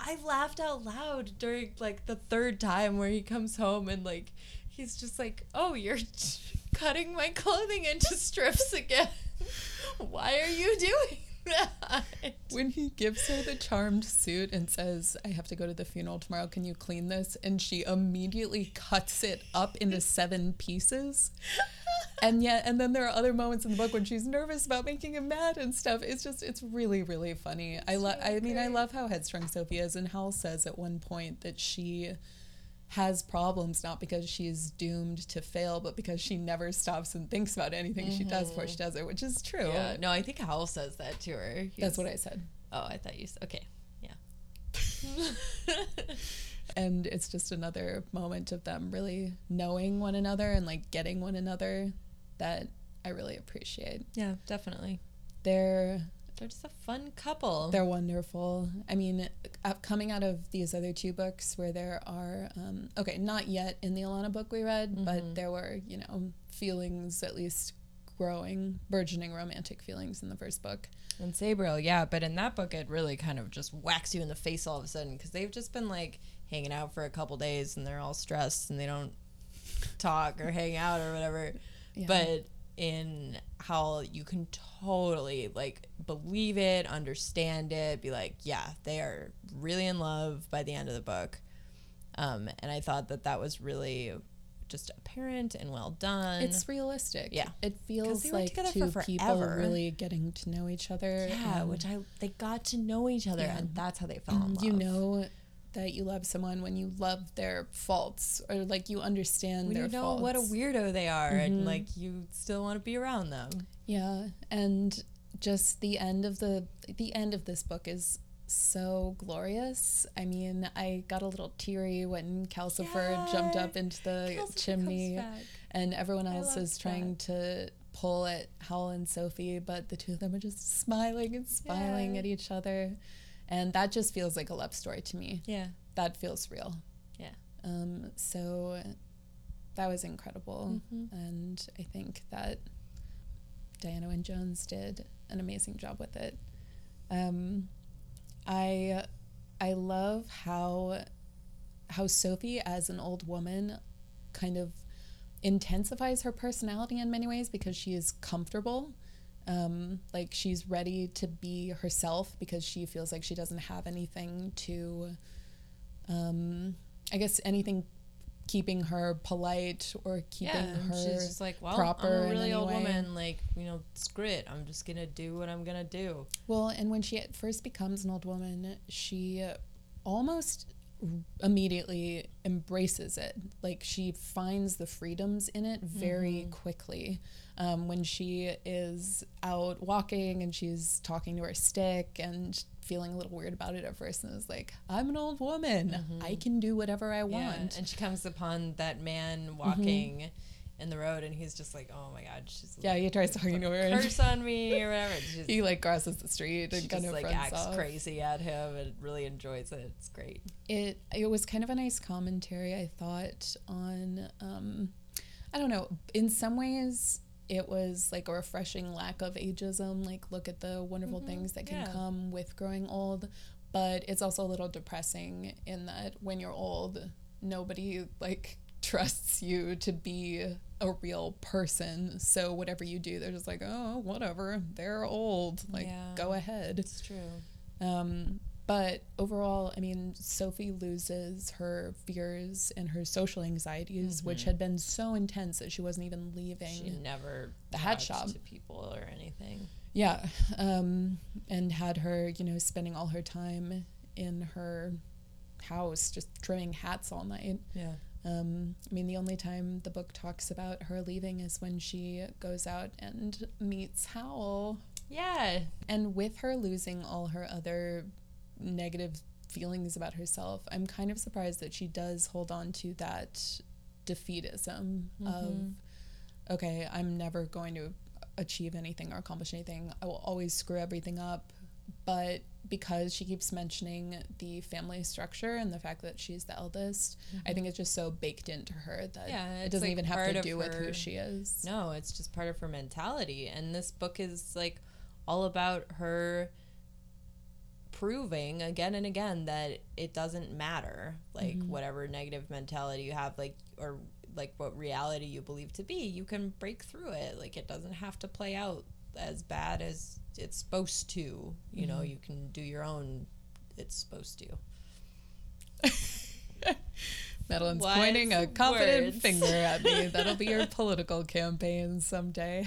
Speaker 2: I laughed out loud during like the third time where he comes home and like he's just like, "Oh, you're cutting my clothing into strips again. Why are you doing that?"
Speaker 1: when he gives her the charmed suit and says, I have to go to the funeral tomorrow, can you clean this? And she immediately cuts it up into seven pieces. And yet, and then there are other moments in the book when she's nervous about making him mad and stuff. It's just, it's really, really funny. I love, I mean, I love how headstrong Sophie is. And Hal says at one point that she has problems not because she's doomed to fail, but because she never stops and thinks about anything she does before she mm-hmm. does it, which is true.
Speaker 2: Yeah, no, I think Hal says that to her.
Speaker 1: That's what I said.
Speaker 2: Oh, I thought you. said Okay, yeah.
Speaker 1: and it's just another moment of them really knowing one another and like getting one another that I really appreciate.
Speaker 2: yeah, definitely.
Speaker 1: They're
Speaker 2: They're just a fun couple.
Speaker 1: they're wonderful. I mean, uh, coming out of these other two books where there are um, okay, not yet in the Alanna book we read, but there were you know feelings at least growing, burgeoning romantic feelings in the first book.
Speaker 2: And Sabriel, yeah, but in that book, it really kind of just whacks you in the face all of a sudden because they've just been like hanging out for a couple days and they're all stressed and they don't talk or hang out or whatever.
Speaker 1: Yeah.
Speaker 2: But in how you can totally like believe it, understand it, be like, yeah, they are really in love by the end of the book. Um, and I thought that that was really just apparent and well done.
Speaker 1: It's realistic.
Speaker 2: Yeah.
Speaker 1: It feels like two
Speaker 2: for
Speaker 1: people really getting to know each other.
Speaker 2: yeah, which I they got to know each other,
Speaker 1: Yeah.
Speaker 2: and that's how they fell in love.
Speaker 1: you know that you love someone when you love their faults or like you understand
Speaker 2: when
Speaker 1: their
Speaker 2: you know
Speaker 1: faults.
Speaker 2: what a weirdo they are, and
Speaker 1: Mhm.
Speaker 2: like you still want to be around them.
Speaker 1: Yeah, and just the end of the the end of this book is so glorious. I mean, I got a little teary when Calcifer jumped up into the
Speaker 2: Calcifer
Speaker 1: chimney and everyone else is trying to pull at Howell and Sophie, but the two of them are just smiling and smiling
Speaker 2: Yeah.
Speaker 1: at each other. And that just feels like a love story to me.
Speaker 2: Yeah,
Speaker 1: That feels real.
Speaker 2: Yeah.
Speaker 1: Um, so that was incredible.
Speaker 2: Mhm.
Speaker 1: And I think that Diana Wynne Jones did an amazing job with it. Um, I I love how how Sophie as an old woman kind of intensifies her personality in many ways because she is comfortable. Um, like she's ready to be herself because she feels like she doesn't have anything to, um, I guess, anything keeping her polite or keeping
Speaker 2: yeah.
Speaker 1: her.
Speaker 2: she's just like, well,
Speaker 1: proper
Speaker 2: I'm a really old
Speaker 1: way.
Speaker 2: woman. Like, you know, screw it. I'm just gonna do what I'm gonna do.
Speaker 1: Well, and when she at first becomes an old woman, she almost immediately embraces it. Like she finds the freedoms in it very mm-hmm. quickly. Um, when she is out walking and she's talking to her stick and feeling a little weird about it at first, and is like, "I'm an old woman. I mm-hmm. can do whatever I
Speaker 2: Yeah,
Speaker 1: want."
Speaker 2: and she comes upon that man mm-hmm. walking in the road, and he's just like, "Oh my god, she's
Speaker 1: yeah, he tries talking to her,
Speaker 2: curse on me or whatever." She's,
Speaker 1: he like crosses the street and
Speaker 2: she
Speaker 1: kind
Speaker 2: just
Speaker 1: of
Speaker 2: like acts
Speaker 1: off.
Speaker 2: crazy at him and really enjoys it. It's great.
Speaker 1: it it was kind of a nice commentary I thought on um I don't know in some ways it was like a refreshing lack of ageism like look at the wonderful things that can
Speaker 2: yeah.
Speaker 1: come with growing old but it's also a little depressing in that when you're old nobody like trusts you to be a real person so whatever you do they're just like oh whatever they're old like
Speaker 2: Yeah.
Speaker 1: go ahead
Speaker 2: It's true.
Speaker 1: um, but overall, I mean, Sophie loses her fears and her social anxieties, which had been so intense that she wasn't even leaving.
Speaker 2: She never
Speaker 1: The hat shop.
Speaker 2: to people or anything.
Speaker 1: yeah. Um, and had her, you know, spending all her time in her house just trimming hats all night.
Speaker 2: Yeah.
Speaker 1: Um, I mean, the only time the book talks about her leaving is when she goes out and meets Howl.
Speaker 2: Yeah.
Speaker 1: And with her losing all her other negative feelings about herself, I'm kind of surprised that she does hold on to that defeatism of, okay, I'm never going to achieve anything or accomplish anything. I will always screw everything up. But because she keeps mentioning the family structure and the fact that she's the eldest, I think mm-hmm. it's just so baked into her that
Speaker 2: Yeah,
Speaker 1: it doesn't
Speaker 2: like
Speaker 1: even have to do with who she is.
Speaker 2: No, it's just part of her mentality. And this book is like all about her proving again and again that it doesn't matter like mm-hmm. whatever negative mentality you have like or like what reality you believe to be you can break through it like it doesn't have to play out as bad as it's supposed to you know mm-hmm. you can do your own it's supposed to
Speaker 1: Madeline's
Speaker 2: Wise
Speaker 1: pointing a confident
Speaker 2: words.
Speaker 1: finger at me. That'll be your political campaign someday.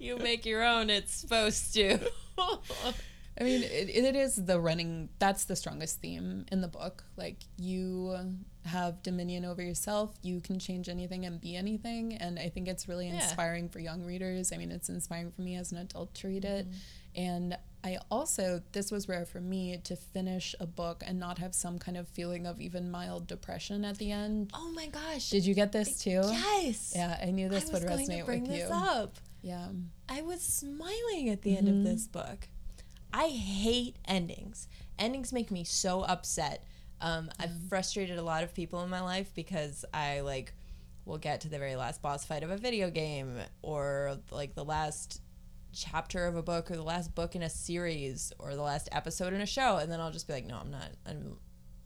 Speaker 2: you make your own it's supposed to
Speaker 1: I mean, it, it is the running, that's the strongest theme in the book. Like, you have dominion over yourself, you can change anything and be anything. And I think it's really
Speaker 2: Yeah.
Speaker 1: inspiring for young readers. I mean, it's inspiring for me as an adult to read it. Mm-hmm. And I also, this was rare for me to finish a book and not have some kind of feeling of even mild depression at the end.
Speaker 2: oh my gosh
Speaker 1: Did you get this too?
Speaker 2: yes
Speaker 1: Yeah, I knew this
Speaker 2: I
Speaker 1: would
Speaker 2: was going
Speaker 1: resonate
Speaker 2: to bring
Speaker 1: with
Speaker 2: this
Speaker 1: you.
Speaker 2: up
Speaker 1: Yeah.
Speaker 2: I was smiling at the end of mm-hmm. this book. I hate endings. Endings make me so upset. Um, I've frustrated a lot of people in my life because I like will get to the very last boss fight of a video game or like the last chapter of a book or the last book in a series or the last episode in a show and then I'll just be like no I'm not I'm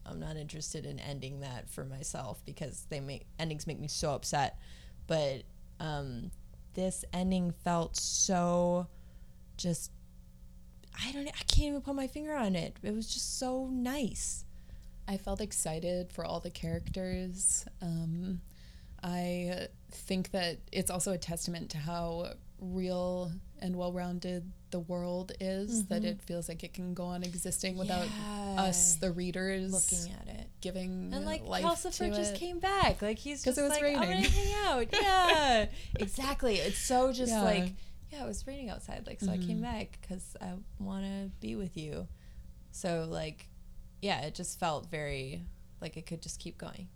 Speaker 2: I'm not interested in ending that for myself because they make endings make me so upset. But um, this ending felt so just I don't I can't even put my finger on it. It was just so nice.
Speaker 1: I felt excited for all the characters. Um, I think that it's also a testament to how real and well rounded the world is mm-hmm. that it feels like it can go on existing without yeah. us, the readers,
Speaker 2: looking at it,
Speaker 1: giving
Speaker 2: and like
Speaker 1: life
Speaker 2: Calcifer just
Speaker 1: it.
Speaker 2: came back, like he's just
Speaker 1: it was
Speaker 2: like
Speaker 1: raining.
Speaker 2: I'm gonna hang out, yeah, exactly. It's so just yeah. like yeah, it was raining outside, like so mm-hmm. I came mm-hmm. back because I want to be with you. So like, yeah, it just felt very like it could just keep going.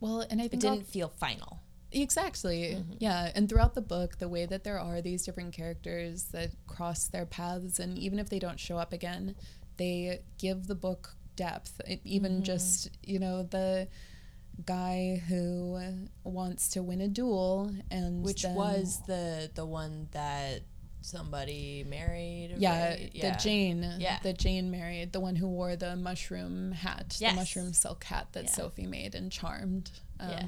Speaker 1: Well, and I think
Speaker 2: it didn't feel final.
Speaker 1: Exactly. Mm-hmm. Yeah. And throughout the book, the way that there are these different characters that cross their paths, and even if they don't show up again, they give the book depth. It, even mm-hmm. just, you know, the guy who wants to win a duel and
Speaker 2: which then, was the the one that somebody married
Speaker 1: yeah, right? yeah. the jane yeah the jane married the one who wore the mushroom hat yes. the mushroom silk hat that yeah. sophie made and charmed um, yeah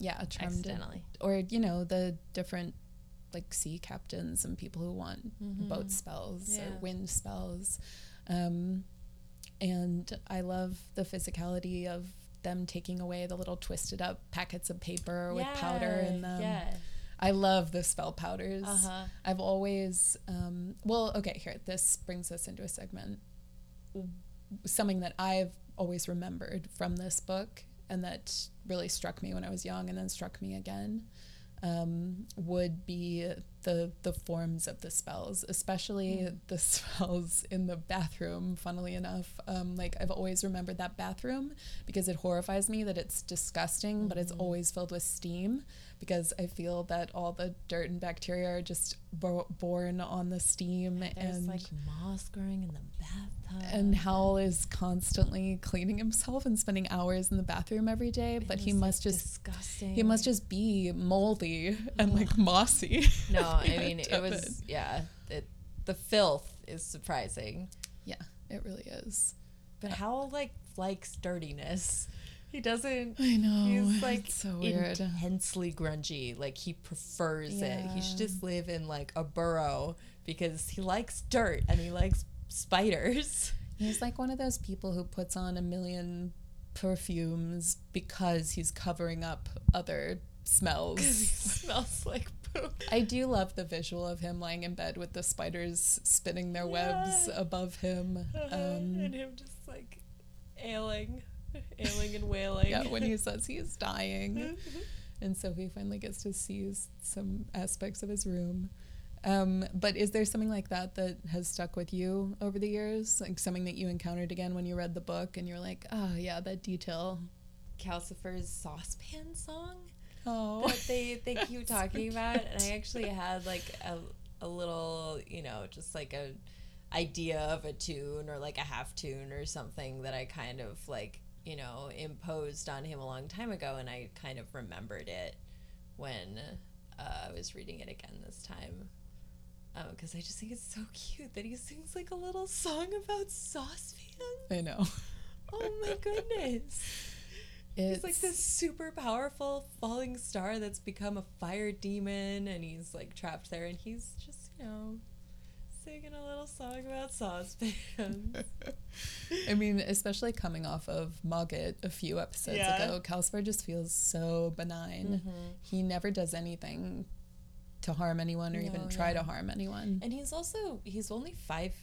Speaker 1: yeah, charmed
Speaker 2: accidentally,
Speaker 1: or you know the different like sea captains and people who want mm-hmm. boat spells or wind spells. Um, and I love the physicality of them taking away the little twisted up packets of paper with yeah, powder in them. Yeah. I love the spell powders. Uh-huh. I've always, um, well, okay, here, this brings us into a segment. Something that I've always remembered from this book and that really struck me when I was young and then struck me again um, would be the the forms of the spells, especially mm. the spells in the bathroom. Funnily enough, um, like I've always remembered that bathroom because it horrifies me that it's disgusting, mm-hmm. but it's mm-hmm. always filled with steam because I feel that all the dirt and bacteria are just bo- born on the steam
Speaker 2: There's
Speaker 1: and
Speaker 2: like moss growing in the bathtub.
Speaker 1: And Howl is constantly cleaning himself and spending hours in the bathroom every day, but he must like just
Speaker 2: disgusting.
Speaker 1: He must just be moldy and like mossy.
Speaker 2: No, I mean it was yeah. It, the filth is surprising.
Speaker 1: Yeah, it really is.
Speaker 2: But uh, Howl like likes dirtiness. He doesn't.
Speaker 1: I know.
Speaker 2: He's like
Speaker 1: so weird.
Speaker 2: intensely grungy. Like he prefers yeah. it. He should just live in like a burrow because he likes dirt and he likes spiders.
Speaker 1: He's like one of those people who puts on a million perfumes because he's covering up other smells.
Speaker 2: he smells like poop.
Speaker 1: I do love the visual of him lying in bed with the spiders spinning their yeah. webs above him.
Speaker 2: Uh-huh. Um, and him just like ailing. Ailing and wailing.
Speaker 1: Yeah, when he says he is dying. and so he finally gets to see some aspects of his room. Um, but is there something like that that has stuck with you over the years? Like something that you encountered again when you read the book and you're like, oh, yeah, that detail.
Speaker 2: Calcifer's saucepan song
Speaker 1: oh.
Speaker 2: that they, they keep talking about. And I actually had like a, a little, you know, just like a idea of a tune or like a half tune or something that I kind of like you know, imposed on him a long time ago, and I kind of remembered it when uh, I was reading it again this time. Because um, I just think it's so cute that he sings like a little song about saucepans.
Speaker 1: I know.
Speaker 2: Oh my goodness. It's he's like this super powerful falling star that's become a fire demon, and he's like trapped there, and he's just, you know, singing a little song about saucepans.
Speaker 1: I mean, especially coming off of Mogget a few episodes yeah. ago, Calcifer just feels so benign. Mm-hmm. He never does anything to harm anyone or no, even try to harm anyone.
Speaker 2: And he's also he's only five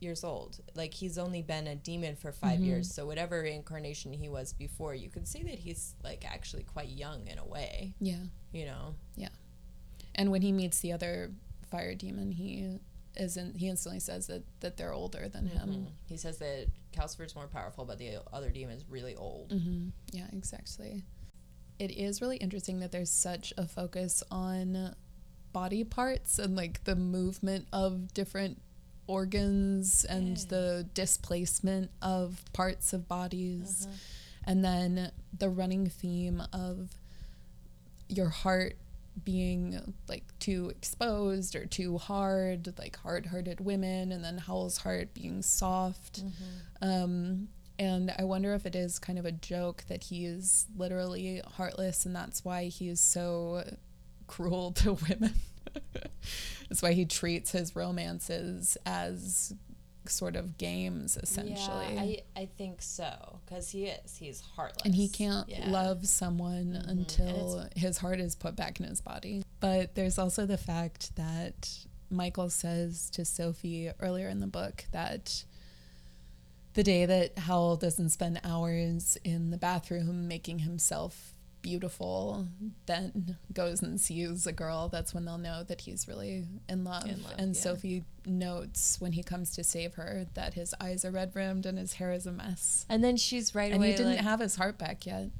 Speaker 2: years old. Like he's only been a demon for 5 mm-hmm. years. So whatever incarnation he was before, you could say that he's like actually quite young in a way.
Speaker 1: Yeah.
Speaker 2: You know.
Speaker 1: Yeah. And when he meets the other fire demon, he isn't he instantly says that that they're older than mm-hmm. him.
Speaker 2: He says that Calcifer's more powerful, but the other demon is really old.
Speaker 1: Mm-hmm. Yeah, exactly. It is really interesting that there's such a focus on body parts and like the movement of different organs and yeah. the displacement of parts of bodies. Uh-huh. And then the running theme of your heart being like too exposed or too hard, like hard hearted women, and then Howl's heart being soft. Mm-hmm. Um, and I wonder if it is kind of a joke that he is literally heartless, and that's why he is so cruel to women. that's why he treats his romances as sort of games, essentially.
Speaker 2: Yeah, I, I think so because he is he's heartless
Speaker 1: and he can't
Speaker 2: Yeah.
Speaker 1: love someone
Speaker 2: Mhm.
Speaker 1: Until his heart is put back in his body. But there's also the fact that Michael says to Sophie earlier in the book that the day that Howl doesn't spend hours in the bathroom making himself beautiful, then goes and sees a girl, that's when they'll know that he's really in love.
Speaker 2: In love,
Speaker 1: and
Speaker 2: yeah.
Speaker 1: Sophie notes when he comes to save her that his eyes are red rimmed and his hair is a mess.
Speaker 2: and then she's right
Speaker 1: And
Speaker 2: away And
Speaker 1: he didn't
Speaker 2: like,
Speaker 1: have his heart back yet.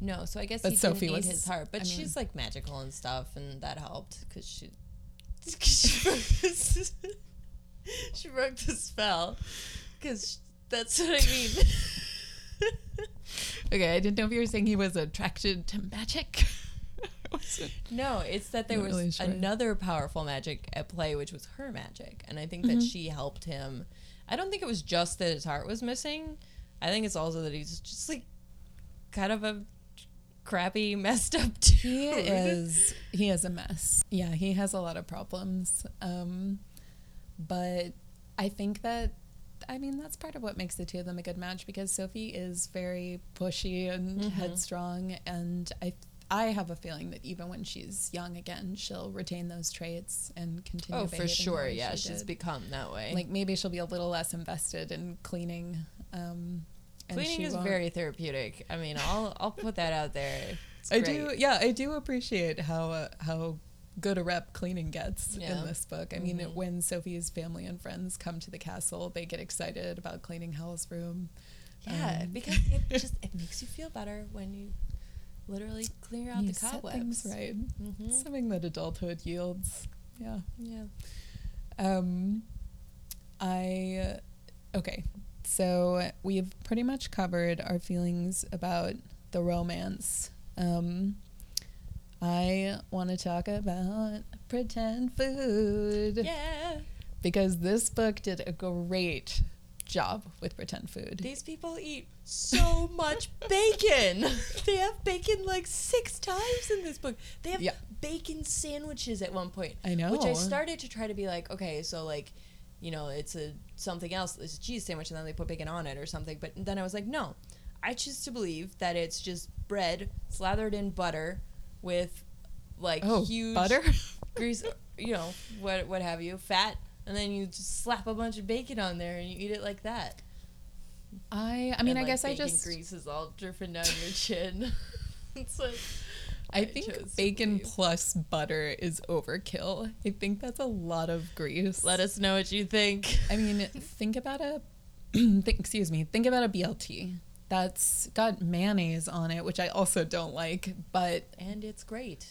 Speaker 2: no so I guess
Speaker 1: But
Speaker 2: he
Speaker 1: Sophie
Speaker 2: didn't
Speaker 1: was-
Speaker 2: need his heart but
Speaker 1: I mean-
Speaker 2: she's like magical and stuff and that helped because she broke she broke the spell because that's what I mean
Speaker 1: Okay, I didn't know if you were saying he was attracted to magic.
Speaker 2: No, it's that there
Speaker 1: Not
Speaker 2: was
Speaker 1: really sure.
Speaker 2: another powerful magic at play, which was her magic. And I think that
Speaker 1: Mhm.
Speaker 2: she helped him. I don't think it was just that his heart was missing. I think it's also that he's just like kind of a crappy, messed up dude.
Speaker 1: he is he is a mess. Yeah, he has a lot of problems. Um, but I think that I mean that's part of what makes the two of them a good match because Sophie is very pushy and
Speaker 2: Mhm.
Speaker 1: headstrong, and I I have a feeling that even when she's young again, she'll retain those traits and continue.
Speaker 2: Oh, for sure. Yeah,
Speaker 1: she
Speaker 2: she's
Speaker 1: did.
Speaker 2: become that way.
Speaker 1: like maybe she'll be a little less invested in cleaning. Um, and
Speaker 2: Cleaning is
Speaker 1: won't-
Speaker 2: very therapeutic. I mean, I'll I'll put that out there. It's
Speaker 1: I
Speaker 2: great.
Speaker 1: do, yeah, I do appreciate how uh, how good a rep cleaning gets
Speaker 2: Yeah.
Speaker 1: in this book. I mean,
Speaker 2: Mhm.
Speaker 1: when Sophie's family and friends come to the castle, they get excited about cleaning Howl's room.
Speaker 2: Yeah,
Speaker 1: Um,
Speaker 2: because it just it makes you feel better when you literally clear out
Speaker 1: you
Speaker 2: the
Speaker 1: set
Speaker 2: cobwebs.
Speaker 1: things right.
Speaker 2: Mhm.
Speaker 1: Something that adulthood yields. Yeah.
Speaker 2: Yeah.
Speaker 1: Um, I okay. So we've pretty much covered our feelings about the romance. Um, I want to talk about pretend food
Speaker 2: Yeah.
Speaker 1: because this book did a great job with pretend food.
Speaker 2: These people eat so much bacon. they have bacon like six times in this book. They have
Speaker 1: Yeah.
Speaker 2: bacon sandwiches at one point.
Speaker 1: I know.
Speaker 2: Which I started to try to be like, okay, so like, you know, it's a something else. It's a cheese sandwich, and then they put bacon on it or something. But then I was like, no, I choose to believe that it's just bread slathered in butter with like
Speaker 1: oh,
Speaker 2: huge
Speaker 1: butter.
Speaker 2: grease, you know, what what have you, fat, and then you just slap a bunch of bacon on there and you eat it like that.
Speaker 1: I I mean
Speaker 2: And,
Speaker 1: I
Speaker 2: like,
Speaker 1: guess I just
Speaker 2: grease is all dripping down your chin. it's like
Speaker 1: I
Speaker 2: I
Speaker 1: think bacon plus butter is overkill. I think that's a lot of grease.
Speaker 2: let us know what you think.
Speaker 1: I mean, think about a think, excuse me, think about a BLT. That's got mayonnaise on it, which I also don't like, but
Speaker 2: And it's great.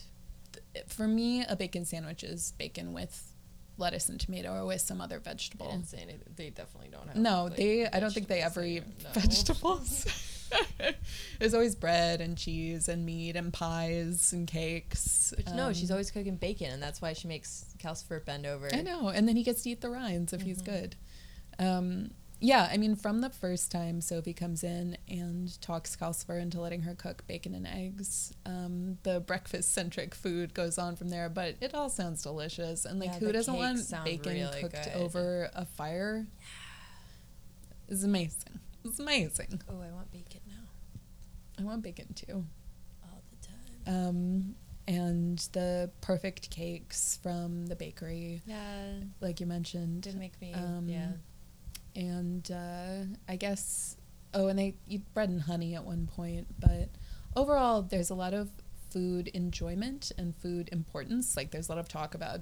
Speaker 1: for me a bacon sandwich is bacon with lettuce and tomato or with some other
Speaker 2: They
Speaker 1: vegetable.
Speaker 2: didn't say anything. They definitely don't have.
Speaker 1: No,
Speaker 2: like,
Speaker 1: they I don't think they ever eat.
Speaker 2: No.
Speaker 1: vegetables. There's always bread and cheese and meat and pies and cakes.
Speaker 2: But no, she's
Speaker 1: Um,
Speaker 2: always cooking bacon, and that's why she makes Calcifer bend over.
Speaker 1: I know, and then he gets to eat the rinds if he's
Speaker 2: Mhm.
Speaker 1: good. Um, yeah, I mean, from the first time Sophie comes in and talks Calcifer into letting her cook bacon and eggs, um, the breakfast centric food goes on from there. But it all sounds delicious, and like,
Speaker 2: Yeah,
Speaker 1: who doesn't want bacon
Speaker 2: really
Speaker 1: cooked
Speaker 2: good.
Speaker 1: over a fire? It's amazing. It's amazing.
Speaker 2: Oh, I want bacon now,
Speaker 1: I want bacon too.
Speaker 2: all the time.
Speaker 1: Um, and the perfect cakes from the bakery,
Speaker 2: Yeah,
Speaker 1: like you mentioned.
Speaker 2: didn't make me.
Speaker 1: Um,
Speaker 2: yeah,
Speaker 1: and uh, I guess oh, and they eat bread and honey at one point. But overall, there's a lot of food enjoyment and food importance. Like there's a lot of talk about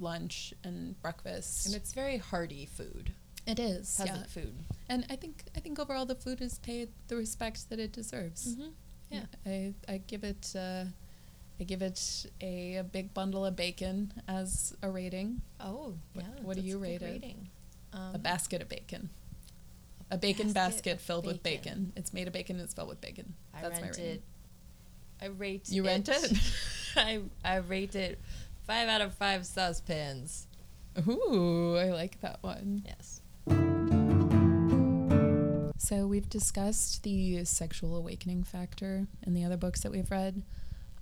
Speaker 1: lunch and breakfast.
Speaker 2: and it's very hearty food,
Speaker 1: it is,
Speaker 2: peasant
Speaker 1: yeah.
Speaker 2: food.
Speaker 1: And I think I think overall the food is paid the respect that it deserves.
Speaker 2: Mm-hmm. Yeah.
Speaker 1: I I give it. Uh, I give it a, a big bundle of bacon as a rating.
Speaker 2: Oh, yeah.
Speaker 1: what do you rate it?
Speaker 2: rating. Um,
Speaker 1: a basket of bacon. A bacon
Speaker 2: basket
Speaker 1: basket, filled with
Speaker 2: bacon.
Speaker 1: bacon. It's made of bacon and it's filled with bacon.
Speaker 2: I
Speaker 1: That's my rating.
Speaker 2: rented. I rate.
Speaker 1: You rent it?
Speaker 2: I I rate it five out of five saucepans.
Speaker 1: Ooh, I like that one.
Speaker 2: Yes.
Speaker 1: So we've discussed the sexual awakening factor in the other books that we've read.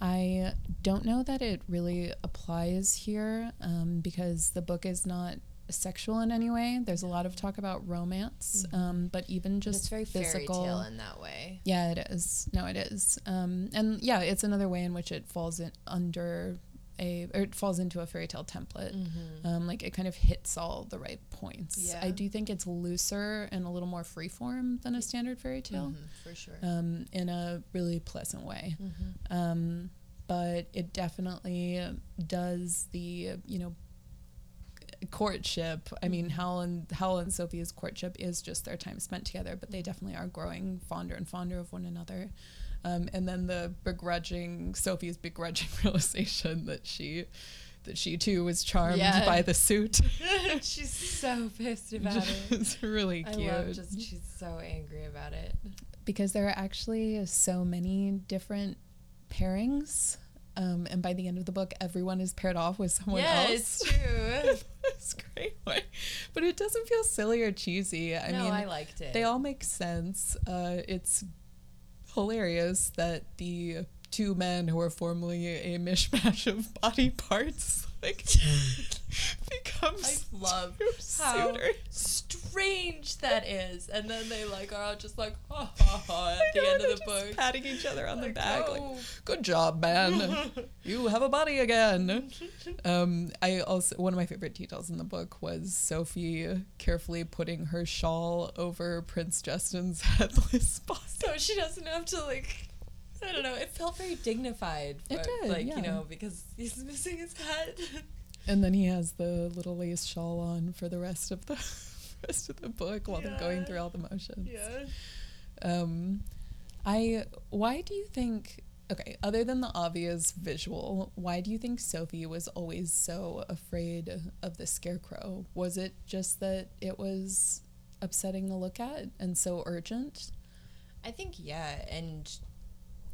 Speaker 1: I don't know that it really applies here um, because the book is not sexual in any way. There's a lot of talk about romance, um, but even just
Speaker 2: it's very
Speaker 1: physical.
Speaker 2: fairy tale in that way.
Speaker 1: Yeah, it is. No, it is. Um, and yeah, it's another way in which it falls in under a or it falls into a fairy tale template. Um, like it kind of hits all the right points.
Speaker 2: Yeah.
Speaker 1: I do think it's looser and a little more freeform than a standard fairy tale,
Speaker 2: Mhm, for sure.
Speaker 1: um, in a really pleasant way.
Speaker 2: Mm-hmm.
Speaker 1: Um, but it definitely does the you know courtship. I mean, Howl and Howl and Sophie's courtship is just their time spent together, but they definitely are growing fonder and fonder of one another. Um, and then the begrudging Sophie's begrudging realization that she that she too was charmed
Speaker 2: Yeah.
Speaker 1: by the suit.
Speaker 2: she's so pissed about it.
Speaker 1: it's really cute.
Speaker 2: I love just she's so angry about it.
Speaker 1: because there are actually so many different pairings. Um, and by the end of the book, everyone is paired off with someone
Speaker 2: yeah,
Speaker 1: else.
Speaker 2: it's true.
Speaker 1: it's great, way. but it doesn't feel silly or cheesy. I
Speaker 2: no,
Speaker 1: mean,
Speaker 2: I liked it.
Speaker 1: they all make sense. Uh, it's hilarious that the two men who are formerly a mishmash of body parts like becomes
Speaker 2: I love how
Speaker 1: suitors.
Speaker 2: strange that is. And then they like are all just like ha ha ha at the end of the book.
Speaker 1: patting each other on the
Speaker 2: Like,
Speaker 1: back, like,
Speaker 2: oh.
Speaker 1: "Good job, man! you have a body again." Um, I also one of my favorite details in the book was Sophie carefully putting her shawl over Prince Justin's headless body.
Speaker 2: so she doesn't have to like I don't know. It felt very dignified.
Speaker 1: It did,
Speaker 2: like
Speaker 1: yeah.
Speaker 2: you know, because he's missing his head.
Speaker 1: And then he has the little lace shawl on for the rest of the rest of the book while they're going through all the motions.
Speaker 2: yeah.
Speaker 1: Um, I why do you think? Okay, other than the obvious visual, why do you think Sophie was always so afraid of the scarecrow? Was it just that it was upsetting to look at and so urgent?
Speaker 2: I think yeah, and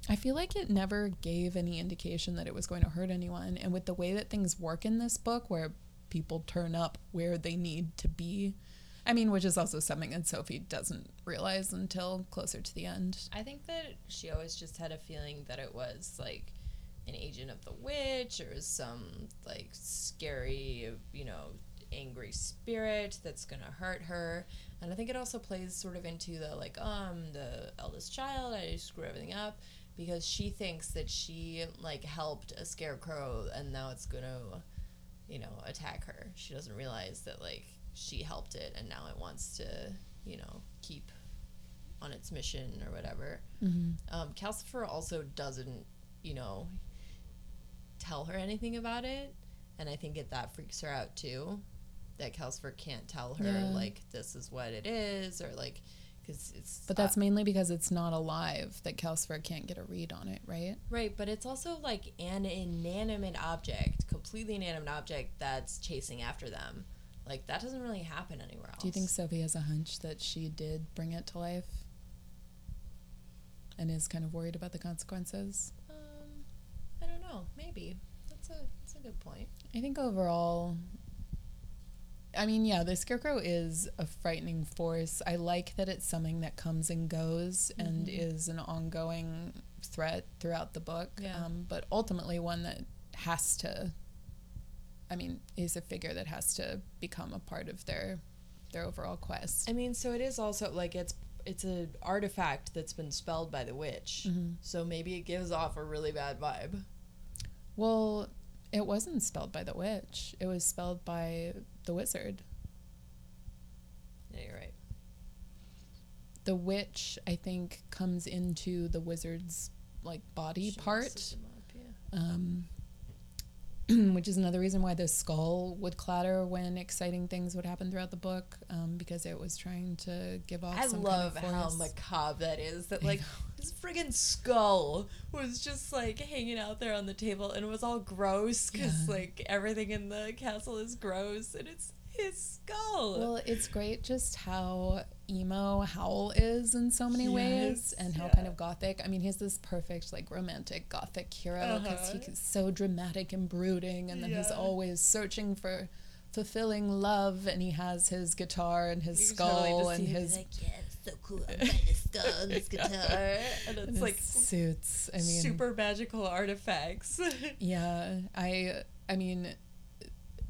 Speaker 1: I feel like it never gave any indication that it was going to hurt anyone. And with the way that things work in this book, where people turn up where they need to be, I mean, which is also something that Sophie doesn't realize until closer to the end.
Speaker 2: I think that she always just had a feeling that it was like an agent of the witch or some like scary, you know, angry spirit that's gonna hurt her. And I think it also plays sort of into the like, um, the eldest child, I screw everything up because she thinks that she like helped a scarecrow and now it's gonna, you know, attack her. She doesn't realize that like she helped it and now it wants to, you know, keep on its mission or whatever.
Speaker 1: Mm-hmm.
Speaker 2: Um, Calcifer also doesn't, you know, tell her anything about it, and I think it that freaks her out too. That Calcifer can't tell her
Speaker 1: Yeah.
Speaker 2: like this is what it is, or like because it's.
Speaker 1: But
Speaker 2: uh,
Speaker 1: that's mainly because it's not alive that Calcifer can't get a read on it, right?
Speaker 2: right. But it's also like an inanimate object, completely inanimate object that's chasing after them. Like that doesn't really happen anywhere else.
Speaker 1: Do you think Sophie has a hunch that she did bring it to life? And is kind of worried about the consequences?
Speaker 2: Um, I don't know. Maybe that's a that's a good point.
Speaker 1: I think overall, I mean, yeah, the scarecrow is a frightening force. I like that it's something that comes and goes and
Speaker 2: Mhm.
Speaker 1: is an ongoing threat throughout the book.
Speaker 2: Yeah.
Speaker 1: Um, but ultimately, one that has to, I mean, is a figure that has to become a part of their their overall quest.
Speaker 2: I mean, so it is also like it's it's an artifact that's been spelled by the witch.
Speaker 1: Mhm.
Speaker 2: So maybe it gives off a really bad vibe.
Speaker 1: Well, it wasn't spelled by the witch. It was spelled by the wizard.
Speaker 2: Yeah, you're right.
Speaker 1: The witch, I think, comes into the wizard's like body
Speaker 2: She
Speaker 1: part,
Speaker 2: up, yeah.
Speaker 1: um, which is another reason why the skull would clatter when exciting things would happen throughout the book, um, because it was trying to give off.
Speaker 2: I
Speaker 1: some
Speaker 2: love
Speaker 1: kind of
Speaker 2: how macabre that is. That like his friggin' skull was just like hanging out there on the table, and it was all gross because
Speaker 1: Yeah.
Speaker 2: like everything in the castle is gross, and it's his skull.
Speaker 1: Well, it's great just how emo Howl is in so many ways and how
Speaker 2: yeah.
Speaker 1: kind of gothic. I mean, he's this perfect, like, romantic gothic hero because
Speaker 2: Uh-huh.
Speaker 1: he's so dramatic and brooding, and then he's always searching for fulfilling love, and he has his guitar and his
Speaker 2: You totally
Speaker 1: skull
Speaker 2: just
Speaker 1: and his
Speaker 2: like, yes. so cool. I'm a skull this guitar. And it's like
Speaker 1: suits. I mean,
Speaker 2: super magical artifacts.
Speaker 1: Yeah, I I mean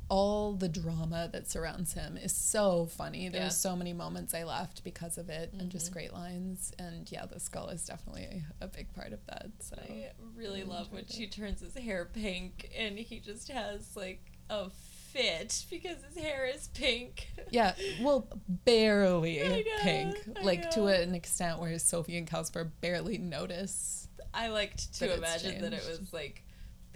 Speaker 1: all the drama that surrounds him is so funny. There's
Speaker 2: Yeah.
Speaker 1: so many moments I laughed because of it and just
Speaker 2: Mhm.
Speaker 1: great lines. And yeah, the skull is definitely a big part of that. So
Speaker 2: I really
Speaker 1: I
Speaker 2: love when
Speaker 1: enjoyed
Speaker 2: she turns his hair pink and he just has like a fit because his hair is pink.
Speaker 1: yeah, well, barely
Speaker 2: know,
Speaker 1: pink,
Speaker 2: I
Speaker 1: like to an extent where Sophie and Calcifer barely notice.
Speaker 2: I liked to imagine that it was like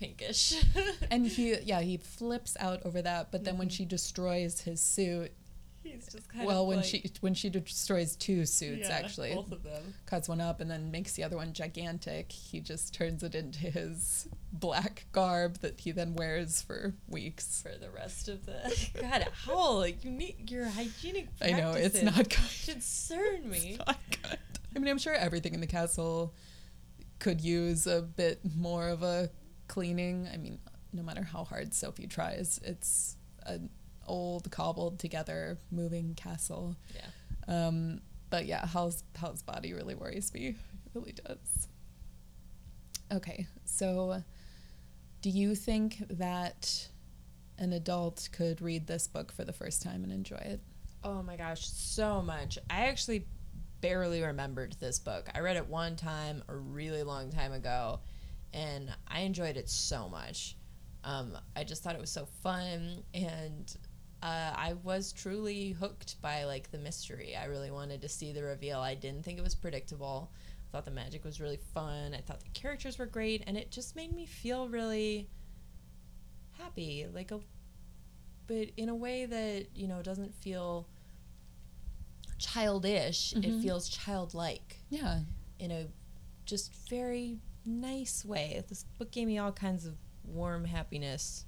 Speaker 2: pinkish.
Speaker 1: And he, yeah, he flips out over that. But then when
Speaker 2: Mhm.
Speaker 1: she destroys his suit,
Speaker 2: he's just kind
Speaker 1: well,
Speaker 2: of
Speaker 1: when
Speaker 2: like,
Speaker 1: she when she destroys two suits,
Speaker 2: yeah,
Speaker 1: actually,
Speaker 2: both of them.
Speaker 1: cuts one up and then makes the other one gigantic. He just turns it into his black garb that he then wears for weeks.
Speaker 2: For the rest of the God, how like you need your hygienic.
Speaker 1: I know it's
Speaker 2: practices
Speaker 1: not good.
Speaker 2: concern me.
Speaker 1: It's not good. I mean, I'm sure everything in the castle could use a bit more of a cleaning. I mean, no matter how hard Sophie tries, it's an old, cobbled together, moving castle.
Speaker 2: Yeah.
Speaker 1: Um, but yeah, Howl's Howl's body really worries me. It really does. Okay, so do you think that an adult could read this book for the first time and enjoy it?
Speaker 2: Oh my gosh, so much. I actually barely remembered this book. I read it one time a really long time ago, and I enjoyed it so much. Um, I just thought it was so fun, and uh, I was truly hooked by like the mystery. I really wanted to see the reveal. I didn't think it was predictable. I thought the magic was really fun. I thought the characters were great, and it just made me feel really happy, like a but in a way that you know doesn't feel childish it
Speaker 1: Mhm.
Speaker 2: feels childlike
Speaker 1: Yeah,
Speaker 2: in a just very nice way this book gave me all kinds of warm happiness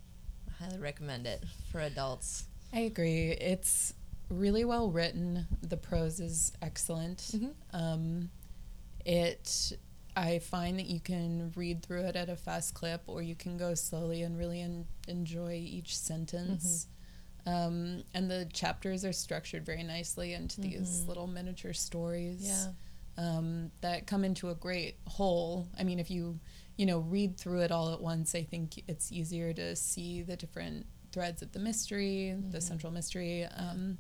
Speaker 2: i highly recommend it for adults
Speaker 1: I agree. It's really well written. The prose is excellent.
Speaker 2: Mhm.
Speaker 1: Um, it, I find that you can read through it at a fast clip, or you can go slowly and really en- enjoy each sentence. Um, and the chapters are structured very nicely into these
Speaker 2: Mhm.
Speaker 1: little miniature stories
Speaker 2: yeah
Speaker 1: um, that come into a great whole. I mean, if you you know read through it all at once, I think it's easier to see the different threads of the mystery, the
Speaker 2: Mhm.
Speaker 1: central mystery, um,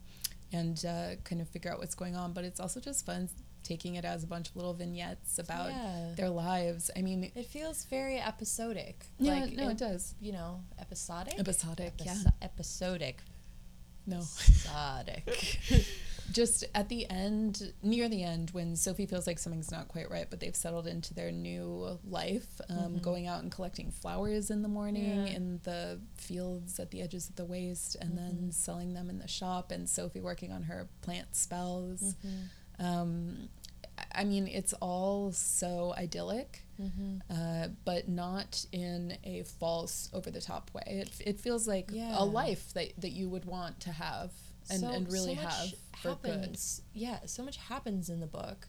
Speaker 1: and uh, kind of figure out what's going on. But it's also just fun taking it as a bunch of little vignettes about
Speaker 2: yeah.
Speaker 1: their lives. I mean,
Speaker 2: it feels very episodic
Speaker 1: yeah,
Speaker 2: like
Speaker 1: no, it, does.
Speaker 2: you know episodic
Speaker 1: Episodic, yeah.
Speaker 2: Episodic
Speaker 1: No.
Speaker 2: episodic
Speaker 1: just at the end, near the end, when Sophie feels like something's not quite right, but they've settled into their new life, um,
Speaker 2: Mhm.
Speaker 1: going out and collecting flowers in the morning
Speaker 2: Yeah.
Speaker 1: in the fields at the edges of the waste, and then
Speaker 2: Mhm.
Speaker 1: selling them in the shop, and Sophie working on her plant spells.
Speaker 2: Mhm.
Speaker 1: Um, I- mean, it's all so idyllic,
Speaker 2: Mhm.
Speaker 1: uh, but not in a false, over the top way. It, it feels like
Speaker 2: Yeah.
Speaker 1: a life that, that you would want to have and,
Speaker 2: So-
Speaker 1: and really
Speaker 2: so much
Speaker 1: have for good.
Speaker 2: Yeah, so much happens in the book,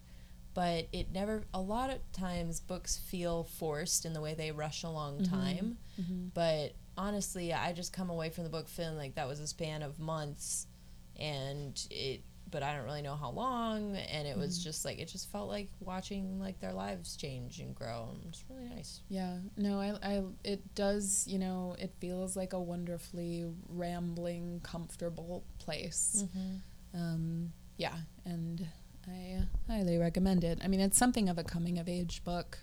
Speaker 2: but it never. A lot of times, books feel forced in the way they rush along
Speaker 1: Mhm.
Speaker 2: time.
Speaker 1: Mhm.
Speaker 2: But honestly, I just come away from the book feeling like that was a span of months, and it. But I don't really know how long, and it was
Speaker 1: Mhm.
Speaker 2: just like it just felt like watching like their lives change and grow. It's really nice.
Speaker 1: Yeah, no, I, I, it does, you know, it feels like a wonderfully rambling, comfortable place. Mhm. Um, yeah, and I highly recommend it. I mean, it's something of a coming of age book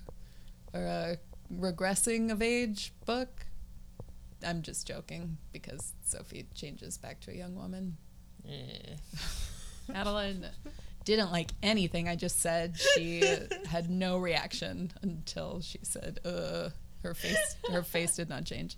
Speaker 1: or a regressing of age book. I'm just joking because Sophie changes back to a young woman.
Speaker 2: Eh.
Speaker 1: Madeline didn't like anything I just said. She had no reaction until she said, "Uh." Her face, her face did not change.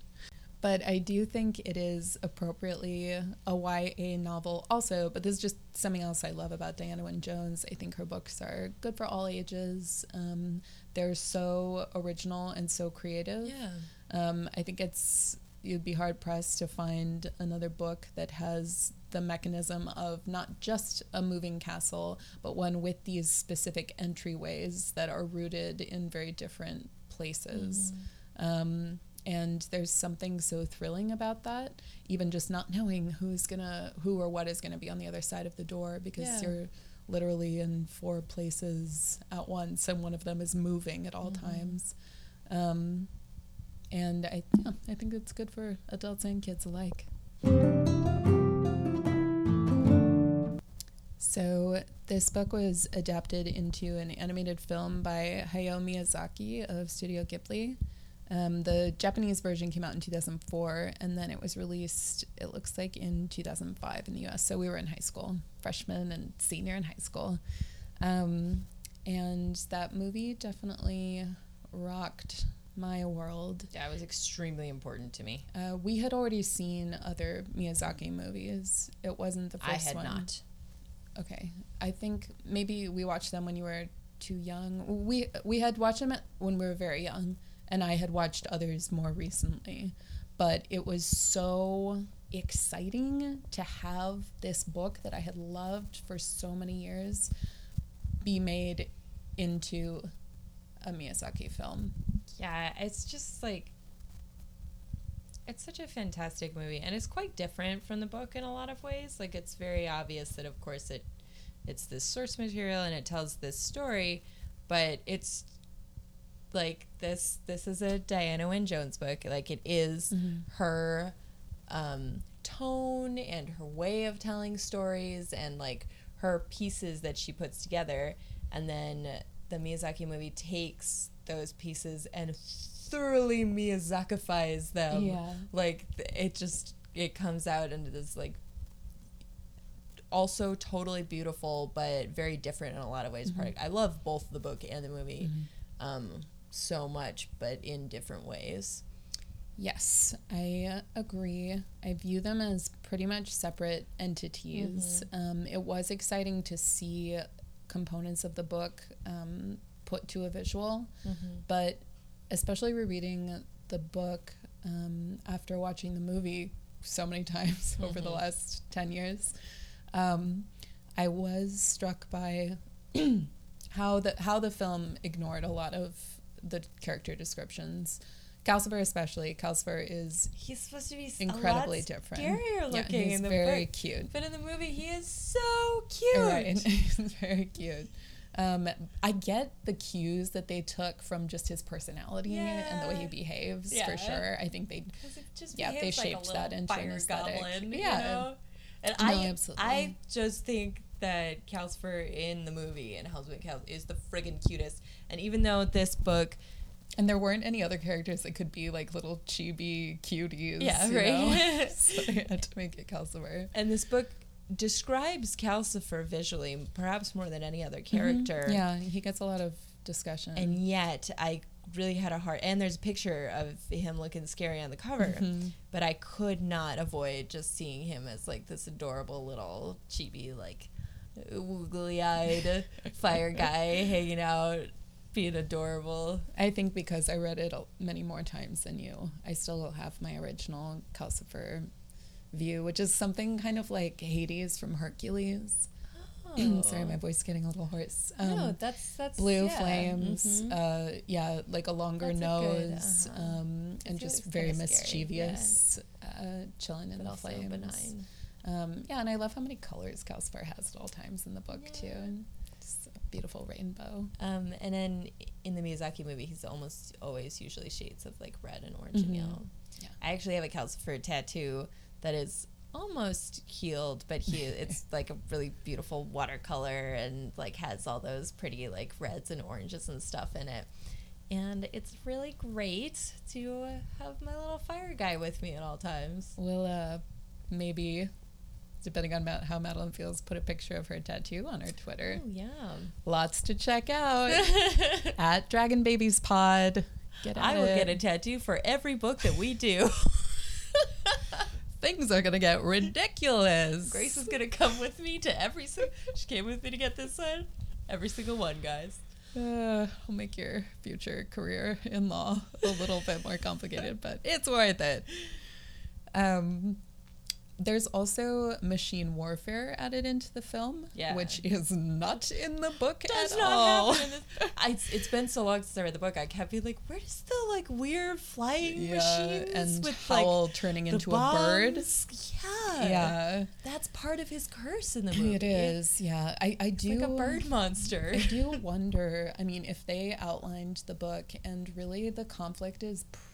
Speaker 1: But I do think it is appropriately a YA novel, also. But this is just something else I love about Diana Wynne Jones. I think her books are good for all ages. Um, they're so original and so creative.
Speaker 2: Yeah.
Speaker 1: Um, I think it's you'd be hard pressed to find another book that has the mechanism of not just a moving castle, but one with these specific entryways that are rooted in very different places. Um, and there's something so thrilling about that, even just not knowing who's gonna, who or what is gonna be on the other side of the door, because
Speaker 2: Yeah.
Speaker 1: you're literally in four places at once, and one of them is moving at all
Speaker 2: Mhm.
Speaker 1: times. Um, and I, yeah, I think it's good for adults and kids alike. So, this book was adapted into an animated film by Hayao Miyazaki of Studio Ghibli. Um, the Japanese version came out in 2004, and then it was released, it looks like, in 2005 in the US. So, we were in high school, freshman and senior in high school. Um, and that movie definitely rocked my world.
Speaker 2: Yeah, it was extremely important to me.
Speaker 1: Uh, we had already seen other Miyazaki movies. It wasn't the first one.
Speaker 2: I had
Speaker 1: one.
Speaker 2: not.
Speaker 1: Okay, I think maybe we watched them when you were too young. We we had watched them when we were very young, and I had watched others more recently. But it was so exciting to have this book that I had loved for so many years be made into a Miyazaki film.
Speaker 2: Yeah, it's just like it's such a fantastic movie and it's quite different from the book in a lot of ways. Like it's very obvious that of course it it's this source material and it tells this story, but it's like this this is a Diana Wynne Jones book. Like it is her um, tone and her way of telling stories and like her pieces that she puts together and then the Miyazaki movie takes those pieces and thoroughly Miyazakifies them.
Speaker 1: Yeah.
Speaker 2: Like it just it comes out into this like also totally beautiful but very different in a lot of ways product. I love both the book and the movie um, so much but in different ways.
Speaker 1: Yes, I agree. I view them as pretty much separate entities. Um, it was exciting to see components of the book um, put to a visual, but especially rereading the book um, after watching the movie so many times over the last 10 years, um, I was struck by how the how the film ignored a lot of the character descriptions. Calcifer especially. Calcifer is
Speaker 2: He's supposed to be
Speaker 1: incredibly different.
Speaker 2: scarier looking.
Speaker 1: Yeah, he's
Speaker 2: in the
Speaker 1: very
Speaker 2: book.
Speaker 1: cute.
Speaker 2: But in the movie, he is so cute.
Speaker 1: Right, he's very cute. Um, I get the cues that they took from just his personality and the way he behaves
Speaker 2: Yeah.
Speaker 1: for sure. I think they
Speaker 2: 'Cause it just
Speaker 1: Yeah, they
Speaker 2: behaves like a
Speaker 1: shaped that into an aesthetic.
Speaker 2: goblin,
Speaker 1: Yeah.
Speaker 2: You know? And
Speaker 1: No,
Speaker 2: I,
Speaker 1: absolutely.
Speaker 2: I just think that Calcifer in the movie and Hellsman Cal is the friggin' cutest. And even though this book,
Speaker 1: and there weren't any other characters that could be like little chibi cuties.
Speaker 2: Yeah,
Speaker 1: you
Speaker 2: right.
Speaker 1: know? so they had to make it Calcifer.
Speaker 2: and this book describes Calcifer visually, perhaps more than any other character.
Speaker 1: Mm-hmm. Yeah, he gets a lot of discussion.
Speaker 2: And yet, I really had a hard. And there's a picture of him looking scary on the cover,
Speaker 1: Mm-hmm.
Speaker 2: but I could not avoid just seeing him as like this adorable little chibi, like woogly-eyed fire guy hanging out, being adorable.
Speaker 1: I think because I read it many more times than you, I still have my original Calcifer view, which is something kind of like Hades from Hercules. Sorry, my voice is getting a little hoarse. Um,
Speaker 2: Oh. no, that's that's
Speaker 1: blue
Speaker 2: yeah.
Speaker 1: flames,
Speaker 2: Mhm.
Speaker 1: uh, yeah, like a longer
Speaker 2: That's a good,
Speaker 1: nose,
Speaker 2: uh-huh.
Speaker 1: um, and just very
Speaker 2: kinda yeah.
Speaker 1: mischievous, uh, chilling in
Speaker 2: but
Speaker 1: the flames.
Speaker 2: benign.
Speaker 1: Um, yeah, and I love how many colors Calcifer has at all times in the book too, and just a beautiful rainbow.
Speaker 2: Um, and then in the Miyazaki movie, he's almost always usually shades of like red and orange and
Speaker 1: Mhm.
Speaker 2: yellow.
Speaker 1: Yeah.
Speaker 2: I actually have a Calcifer tattoo that is almost healed, but he it's like a really beautiful watercolor and like has all those pretty like reds and oranges and stuff in it. And it's really great to have my little fire guy with me at all times.
Speaker 1: We'll uh, maybe, depending on how Madeline feels, put a picture of her tattoo on her Twitter.
Speaker 2: Oh yeah.
Speaker 1: Lots to check out at Dragon Babies Pod. Get
Speaker 2: I will
Speaker 1: it.
Speaker 2: get a tattoo for every book that we do.
Speaker 1: Things are gonna get ridiculous.
Speaker 2: Grace is gonna come with me to every single. She came with me to get this one. Every single one, guys.
Speaker 1: Uh, will make your future career in law a little bit more complicated, but it's worth it. Um, there's also machine warfare added into the film,
Speaker 2: Yeah.
Speaker 1: which is not in the book
Speaker 2: does
Speaker 1: at
Speaker 2: not
Speaker 1: all.
Speaker 2: happen in this. I, it's- it's been so long since I read the book. I kept being like, "Where does the like weird flying machines
Speaker 1: and
Speaker 2: with
Speaker 1: Howl
Speaker 2: like
Speaker 1: turning
Speaker 2: the
Speaker 1: into a bird.
Speaker 2: Yeah,
Speaker 1: Yeah,
Speaker 2: that's part of his curse in the movie.
Speaker 1: it is. Yeah, I I do
Speaker 2: like a bird monster.
Speaker 1: I do wonder. I mean, if they outlined the book and really the conflict is pretty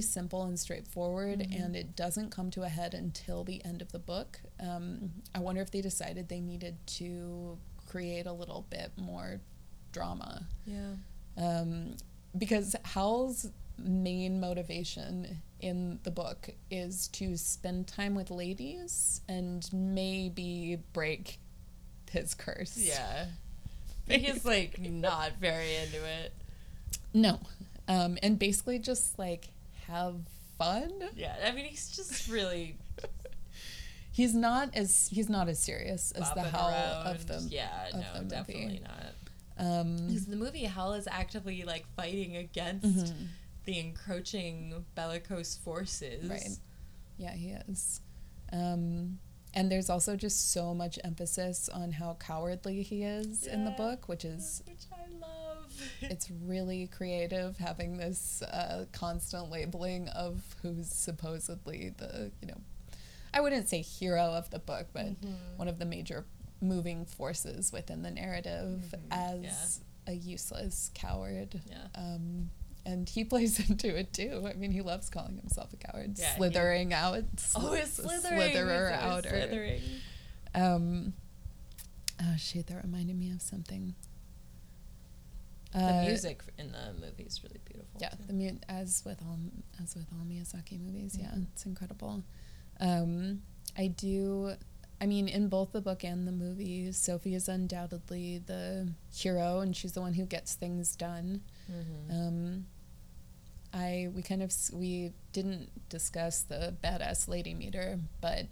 Speaker 1: simple and straightforward,
Speaker 2: Mm-hmm.
Speaker 1: and it doesn't come to a head until the end of the book. Um, I wonder if they decided they needed to create a little bit more drama.
Speaker 2: Yeah.
Speaker 1: Um, because Howl's main motivation in the book is to spend time with ladies and maybe break his curse.
Speaker 2: Yeah. He's like not very into it.
Speaker 1: No. Um, and basically just like have fun.
Speaker 2: Yeah, I mean he's just really
Speaker 1: He's not as he's not as serious as the Howl
Speaker 2: around.
Speaker 1: of the
Speaker 2: yeah,
Speaker 1: of
Speaker 2: no,
Speaker 1: the
Speaker 2: definitely not.
Speaker 1: Um,
Speaker 2: Because the movie Howl is actively like fighting against
Speaker 1: mhm.
Speaker 2: the encroaching bellicose forces.
Speaker 1: Right. Yeah, he is. Um, and there's also just so much emphasis on how cowardly he is in the book, which is
Speaker 2: which.
Speaker 1: it's really creative having this uh, constant labeling of who's supposedly the you know I wouldn't say hero of the book, but
Speaker 2: Mhm.
Speaker 1: one of the major moving forces within the narrative
Speaker 2: Mhm,
Speaker 1: as a useless coward.
Speaker 2: Yeah.
Speaker 1: Um, and he plays into it too. I mean, he loves calling himself a coward,
Speaker 2: Yeah, he-
Speaker 1: slithering out.
Speaker 2: Oh,
Speaker 1: sli-
Speaker 2: it's slithering.
Speaker 1: slitherer
Speaker 2: It's
Speaker 1: outer.
Speaker 2: Slithering.
Speaker 1: Um, oh shoot, that reminded me of something.
Speaker 2: The
Speaker 1: Uh,
Speaker 2: music in the movie is really beautiful.
Speaker 1: yeah,
Speaker 2: too.
Speaker 1: the mu- as with all as with all Miyazaki movies, yeah,
Speaker 2: Mhm.
Speaker 1: it's incredible. Um, I do. I mean, in both the book and the movie, Sophie is undoubtedly the hero, and she's the one who gets things done.
Speaker 2: Mhm.
Speaker 1: Um, I we kind of we didn't discuss the badass lady meter, but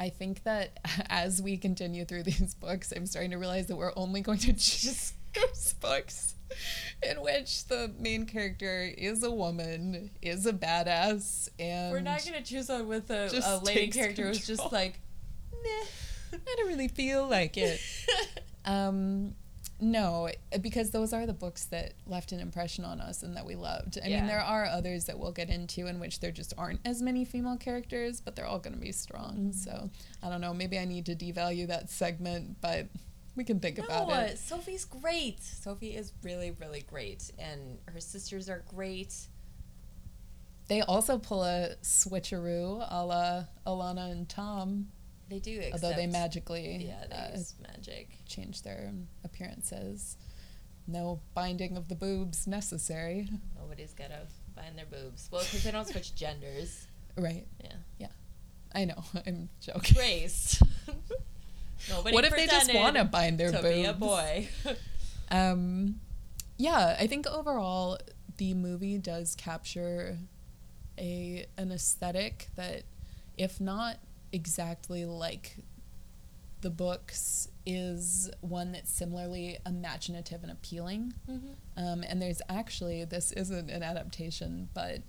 Speaker 1: I think that as we continue through these books, I'm starting to realize that we're only going to choose books in which the main character is a woman, is a badass, and
Speaker 2: We're not gonna choose one with a, a lady character who's just like,
Speaker 1: I don't really feel like it. Um, no, because those are the books that left an impression on us and that we loved. I
Speaker 2: Yeah.
Speaker 1: mean, there are others that we'll get into in which there just aren't as many female characters, but they're all going to be strong. So I don't know. Maybe I need to devalue that segment, but we can think about
Speaker 2: no,
Speaker 1: it.
Speaker 2: Sophie's great. Sophie is really, really great, and her sisters are great.
Speaker 1: They also pull a switcheroo a la Alanna and Thom,
Speaker 2: They do, except,
Speaker 1: although they magically
Speaker 2: yeah, they
Speaker 1: uh,
Speaker 2: use magic.
Speaker 1: change their appearances. No binding of the boobs necessary.
Speaker 2: Nobody's gotta bind their boobs. Well, because they don't switch genders.
Speaker 1: Right.
Speaker 2: Yeah,
Speaker 1: I know. I'm joking.
Speaker 2: Grace. Nobody
Speaker 1: what if they just want to bind their
Speaker 2: to
Speaker 1: boobs?
Speaker 2: be a boy?
Speaker 1: Um, yeah, I think overall the movie does capture a an aesthetic that, if not exactly like the books, is one that's similarly imaginative and appealing.
Speaker 2: Mhm.
Speaker 1: Um, and there's actually this isn't an adaptation, but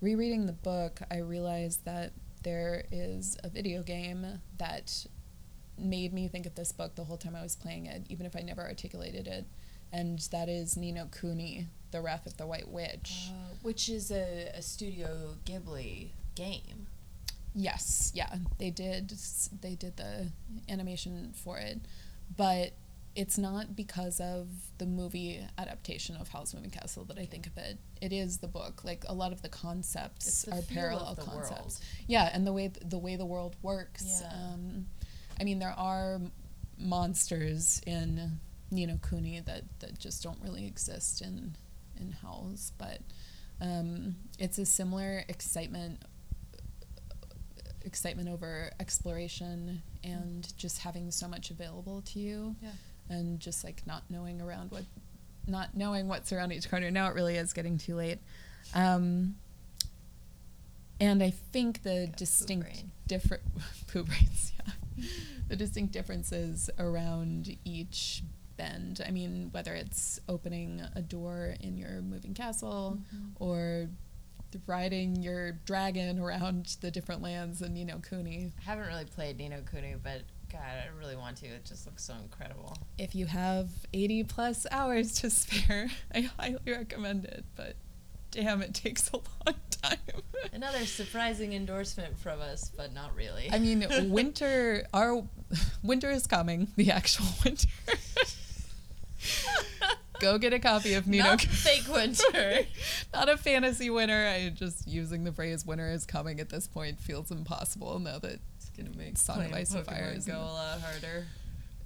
Speaker 1: rereading the book, I realized that there is a video game that made me think of this book the whole time I was playing it, even if I never articulated it. And that is Ni no Kuni, The Wrath of the White Witch.
Speaker 2: Uh, which is a, a Studio Ghibli game.
Speaker 1: Yes, yeah, they did. They did the animation for it, but it's not because of the movie adaptation of Howl's Moving Castle that I think of it. It is the book. Like a lot of the concepts
Speaker 2: the
Speaker 1: are parallel concepts.
Speaker 2: world.
Speaker 1: Yeah, and the way th- the way the world works.
Speaker 2: Yeah.
Speaker 1: Um, I mean, there are monsters in Ni no Kuni that that just don't really exist in in Howl's, but um, it's a similar excitement excitement over exploration and just having so much available to you
Speaker 2: Yeah.
Speaker 1: and just like not knowing around what not knowing what's around each corner. Now it really is getting too late. Um, and i think the distinct different poop brains yeah the distinct differences around each bend i mean whether it's opening a door in your moving castle
Speaker 2: Mm-hmm.
Speaker 1: or riding your dragon around the different lands in Ni no Kuni.
Speaker 2: I haven't really played Ni no Kuni, but God, I really want to. It just looks so incredible.
Speaker 1: If you have 80 plus hours to spare, I highly recommend it, but damn, it takes a long time.
Speaker 2: Another surprising endorsement from us, but not really.
Speaker 1: I mean, winter, our winter is coming, the actual winter. Go get a copy of Nino.
Speaker 2: Not fake winter.
Speaker 1: Not a fantasy winter. I just using the phrase "winter is coming" at this point feels impossible now that
Speaker 2: it's gonna make
Speaker 1: Song of Ice and Fire
Speaker 2: go a lot harder.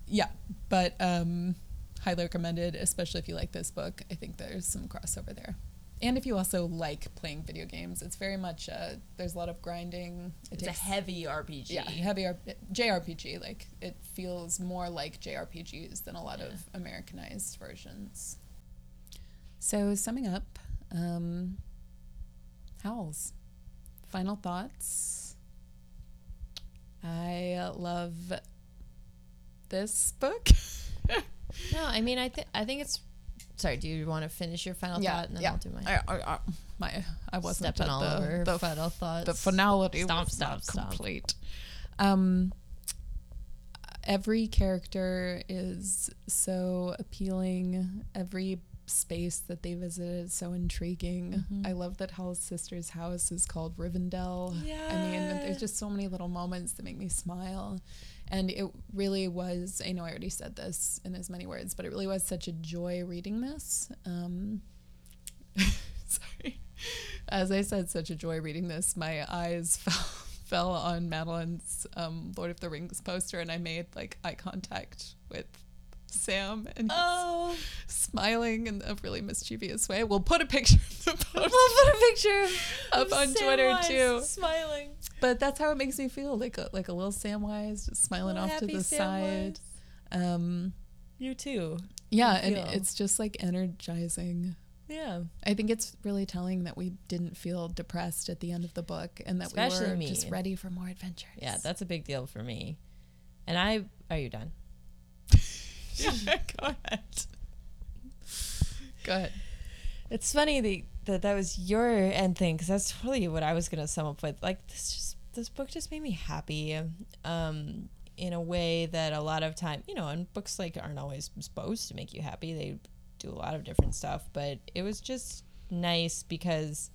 Speaker 1: Yeah, but um, highly recommended, especially if you like this book. I think there's some crossover there. And if you also like playing video games, it's very much uh, there's a lot of grinding. It
Speaker 2: It's a heavy RPG.
Speaker 1: yeah heavy R- JRPG. Like it feels more like JRPGs than a lot
Speaker 2: Yeah.
Speaker 1: of Americanized versions. So summing up, um, Howls. Final thoughts. I love this book.
Speaker 2: No, I mean, I think I think it's. Sorry, do you want to finish your final
Speaker 1: yeah,
Speaker 2: thought and then
Speaker 1: yeah.
Speaker 2: I'll do mine?
Speaker 1: I, I, I, my, I wasn't
Speaker 2: Stepping
Speaker 1: at
Speaker 2: all
Speaker 1: the,
Speaker 2: over
Speaker 1: the,
Speaker 2: final thoughts.
Speaker 1: the finality
Speaker 2: Stomp,
Speaker 1: was
Speaker 2: stomp,
Speaker 1: not
Speaker 2: stomp.
Speaker 1: complete. Um, every character is so appealing. Every space that they visit is so intriguing.
Speaker 2: Mhm.
Speaker 1: I love that Howl's sister's house is called Rivendell. I mean, there's just so many little moments that make me smile. And it really was, I know I already said this in as many words, but it really was such a joy reading this. Um, sorry. As I said, such a joy reading this. My eyes fell, fell on Madeline's um, Lord of the Rings poster, and I made like eye contact with Sam, and he's
Speaker 2: Oh,
Speaker 1: smiling in a really mischievous way. We'll put a picture of the poster.
Speaker 2: we'll put a picture
Speaker 1: Up
Speaker 2: of
Speaker 1: on
Speaker 2: Samwise
Speaker 1: Twitter, too.
Speaker 2: smiling.
Speaker 1: But that's how it makes me feel, like a like a little Samwise just smiling off to the side. Um,
Speaker 2: You too.
Speaker 1: yeah, and
Speaker 2: feel.
Speaker 1: it's just like energizing.
Speaker 2: Yeah.
Speaker 1: I think it's really telling that we didn't feel depressed at the end of the book, and that
Speaker 2: Especially
Speaker 1: we were
Speaker 2: me.
Speaker 1: just ready for more adventures.
Speaker 2: Yeah, that's a big deal for me. And I, are you done?
Speaker 1: Yeah. Go ahead. Go ahead.
Speaker 2: It's funny that that, that was your end thing because that's totally what I was gonna sum up with. Like this, just this book just made me happy, um, in a way that a lot of time, you know, and books like aren't always supposed to make you happy. They do a lot of different stuff, but it was just nice because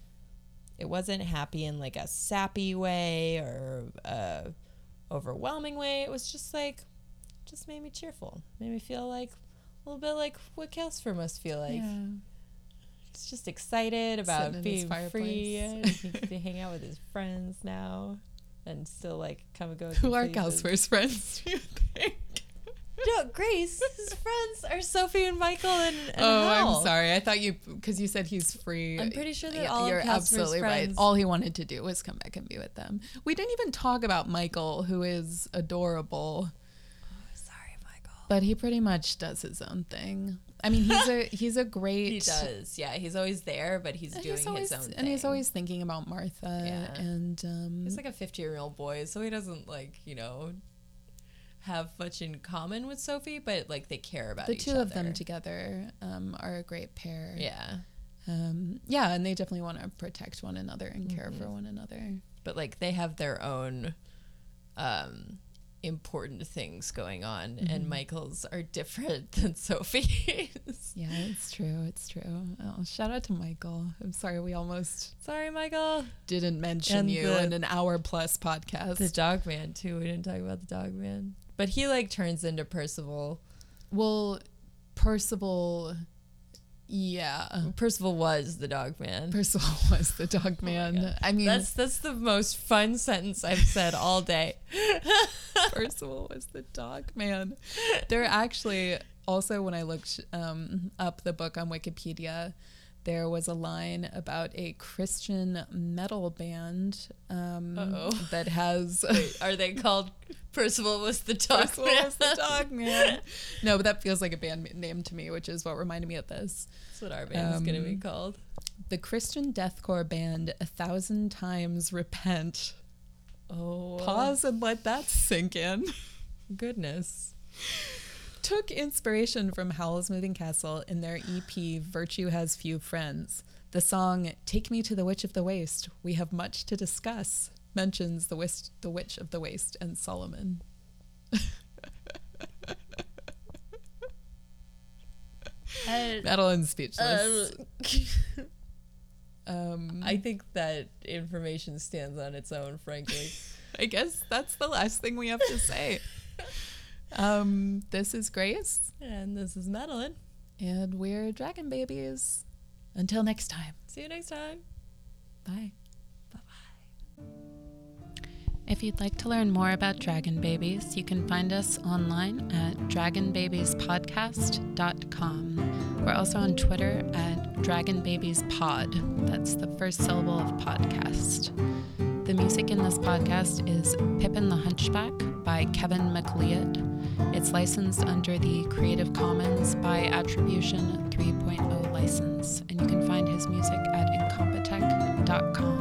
Speaker 2: it wasn't happy in like a sappy way or a overwhelming way. It was just like, just made me cheerful, made me feel like a little bit like what Calcifer must feel like
Speaker 1: yeah.
Speaker 2: he's just excited about
Speaker 1: Sitting in his
Speaker 2: being free he to hang out with his friends now and still like come and go.
Speaker 1: Who are
Speaker 2: places.
Speaker 1: Friends? Do you think?
Speaker 2: No, Grace. His friends are Sophie and Michael and, and
Speaker 1: oh,
Speaker 2: Howl.
Speaker 1: I'm sorry. I thought you because you said he's free.
Speaker 2: I'm pretty sure that
Speaker 1: Yeah,
Speaker 2: all
Speaker 1: you're absolutely right. All he wanted to do was come back and be with them. We didn't even talk about Michael, who is adorable. But he pretty much does his own thing. I mean, he's a he's a great.
Speaker 2: He does. Yeah, he's always there, but he's doing
Speaker 1: he's always,
Speaker 2: his own thing.
Speaker 1: and he's always thinking about Martha.
Speaker 2: Yeah.
Speaker 1: And um,
Speaker 2: He's like a fifty-year-old boy, so he doesn't like you know have much in common with Sophie, but like they care about
Speaker 1: the two
Speaker 2: other.
Speaker 1: of them together um, are a great pair.
Speaker 2: Yeah,
Speaker 1: Um, yeah, and they definitely want to protect one another and care
Speaker 2: Mhm.
Speaker 1: for one another.
Speaker 2: but like they have their own um important things going on and
Speaker 1: Mhm.
Speaker 2: michael's are different than sophie's
Speaker 1: Yeah, it's true. It's true. Oh, shout out to Michael. I'm sorry we almost
Speaker 2: sorry michael
Speaker 1: didn't mention
Speaker 2: And
Speaker 1: you
Speaker 2: the-
Speaker 1: in an hour plus podcast.
Speaker 2: the dog man too we didn't talk about the dog man but he like turns into percival
Speaker 1: well, Percival, yeah.
Speaker 2: percival was the dog man
Speaker 1: Percival was the dog
Speaker 2: Oh
Speaker 1: man.
Speaker 2: God.
Speaker 1: I mean,
Speaker 2: that's that's the most fun sentence i've said all day
Speaker 1: Percival was the dog man. There actually also when I looked um, up the book on Wikipedia, there was a line about a Christian metal band um, that has
Speaker 2: Wait, are they called percival was the dog
Speaker 1: Percival
Speaker 2: man
Speaker 1: was the dog man. No, but that feels like a band name to me, which is what reminded me of this.
Speaker 2: that's what our band's gonna be
Speaker 1: Um,
Speaker 2: called
Speaker 1: The Christian deathcore band A Thousand Times Repent.
Speaker 2: oh
Speaker 1: Pause and let that sink in.
Speaker 2: goodness
Speaker 1: Took inspiration from Howl's Moving Castle in their EP Virtue Has Few Friends. The song Take Me to the Witch of the Waste, We Have Much to Discuss, mentions the, wist- the Witch of the Waste and Suliman. Madeline's speechless. um,
Speaker 2: I think that information stands on its own, frankly.
Speaker 1: I guess that's the last thing we have to say. Um, this is Grace.
Speaker 2: and this is Madeline.
Speaker 1: And we're Dragon Babies. Until next time.
Speaker 2: See you next time.
Speaker 1: Bye. Bye bye. If you'd like to learn more about Dragon Babies, you can find us online at dragonbabiespodcast.com. We're also on Twitter at Dragon Babies Pod. That's the first syllable of podcast. The music in this podcast is Pippin the Hunchback by Kevin MacLeod. It's licensed under the Creative Commons by Attribution 3.0 license, and you can find his music at incompetech.com.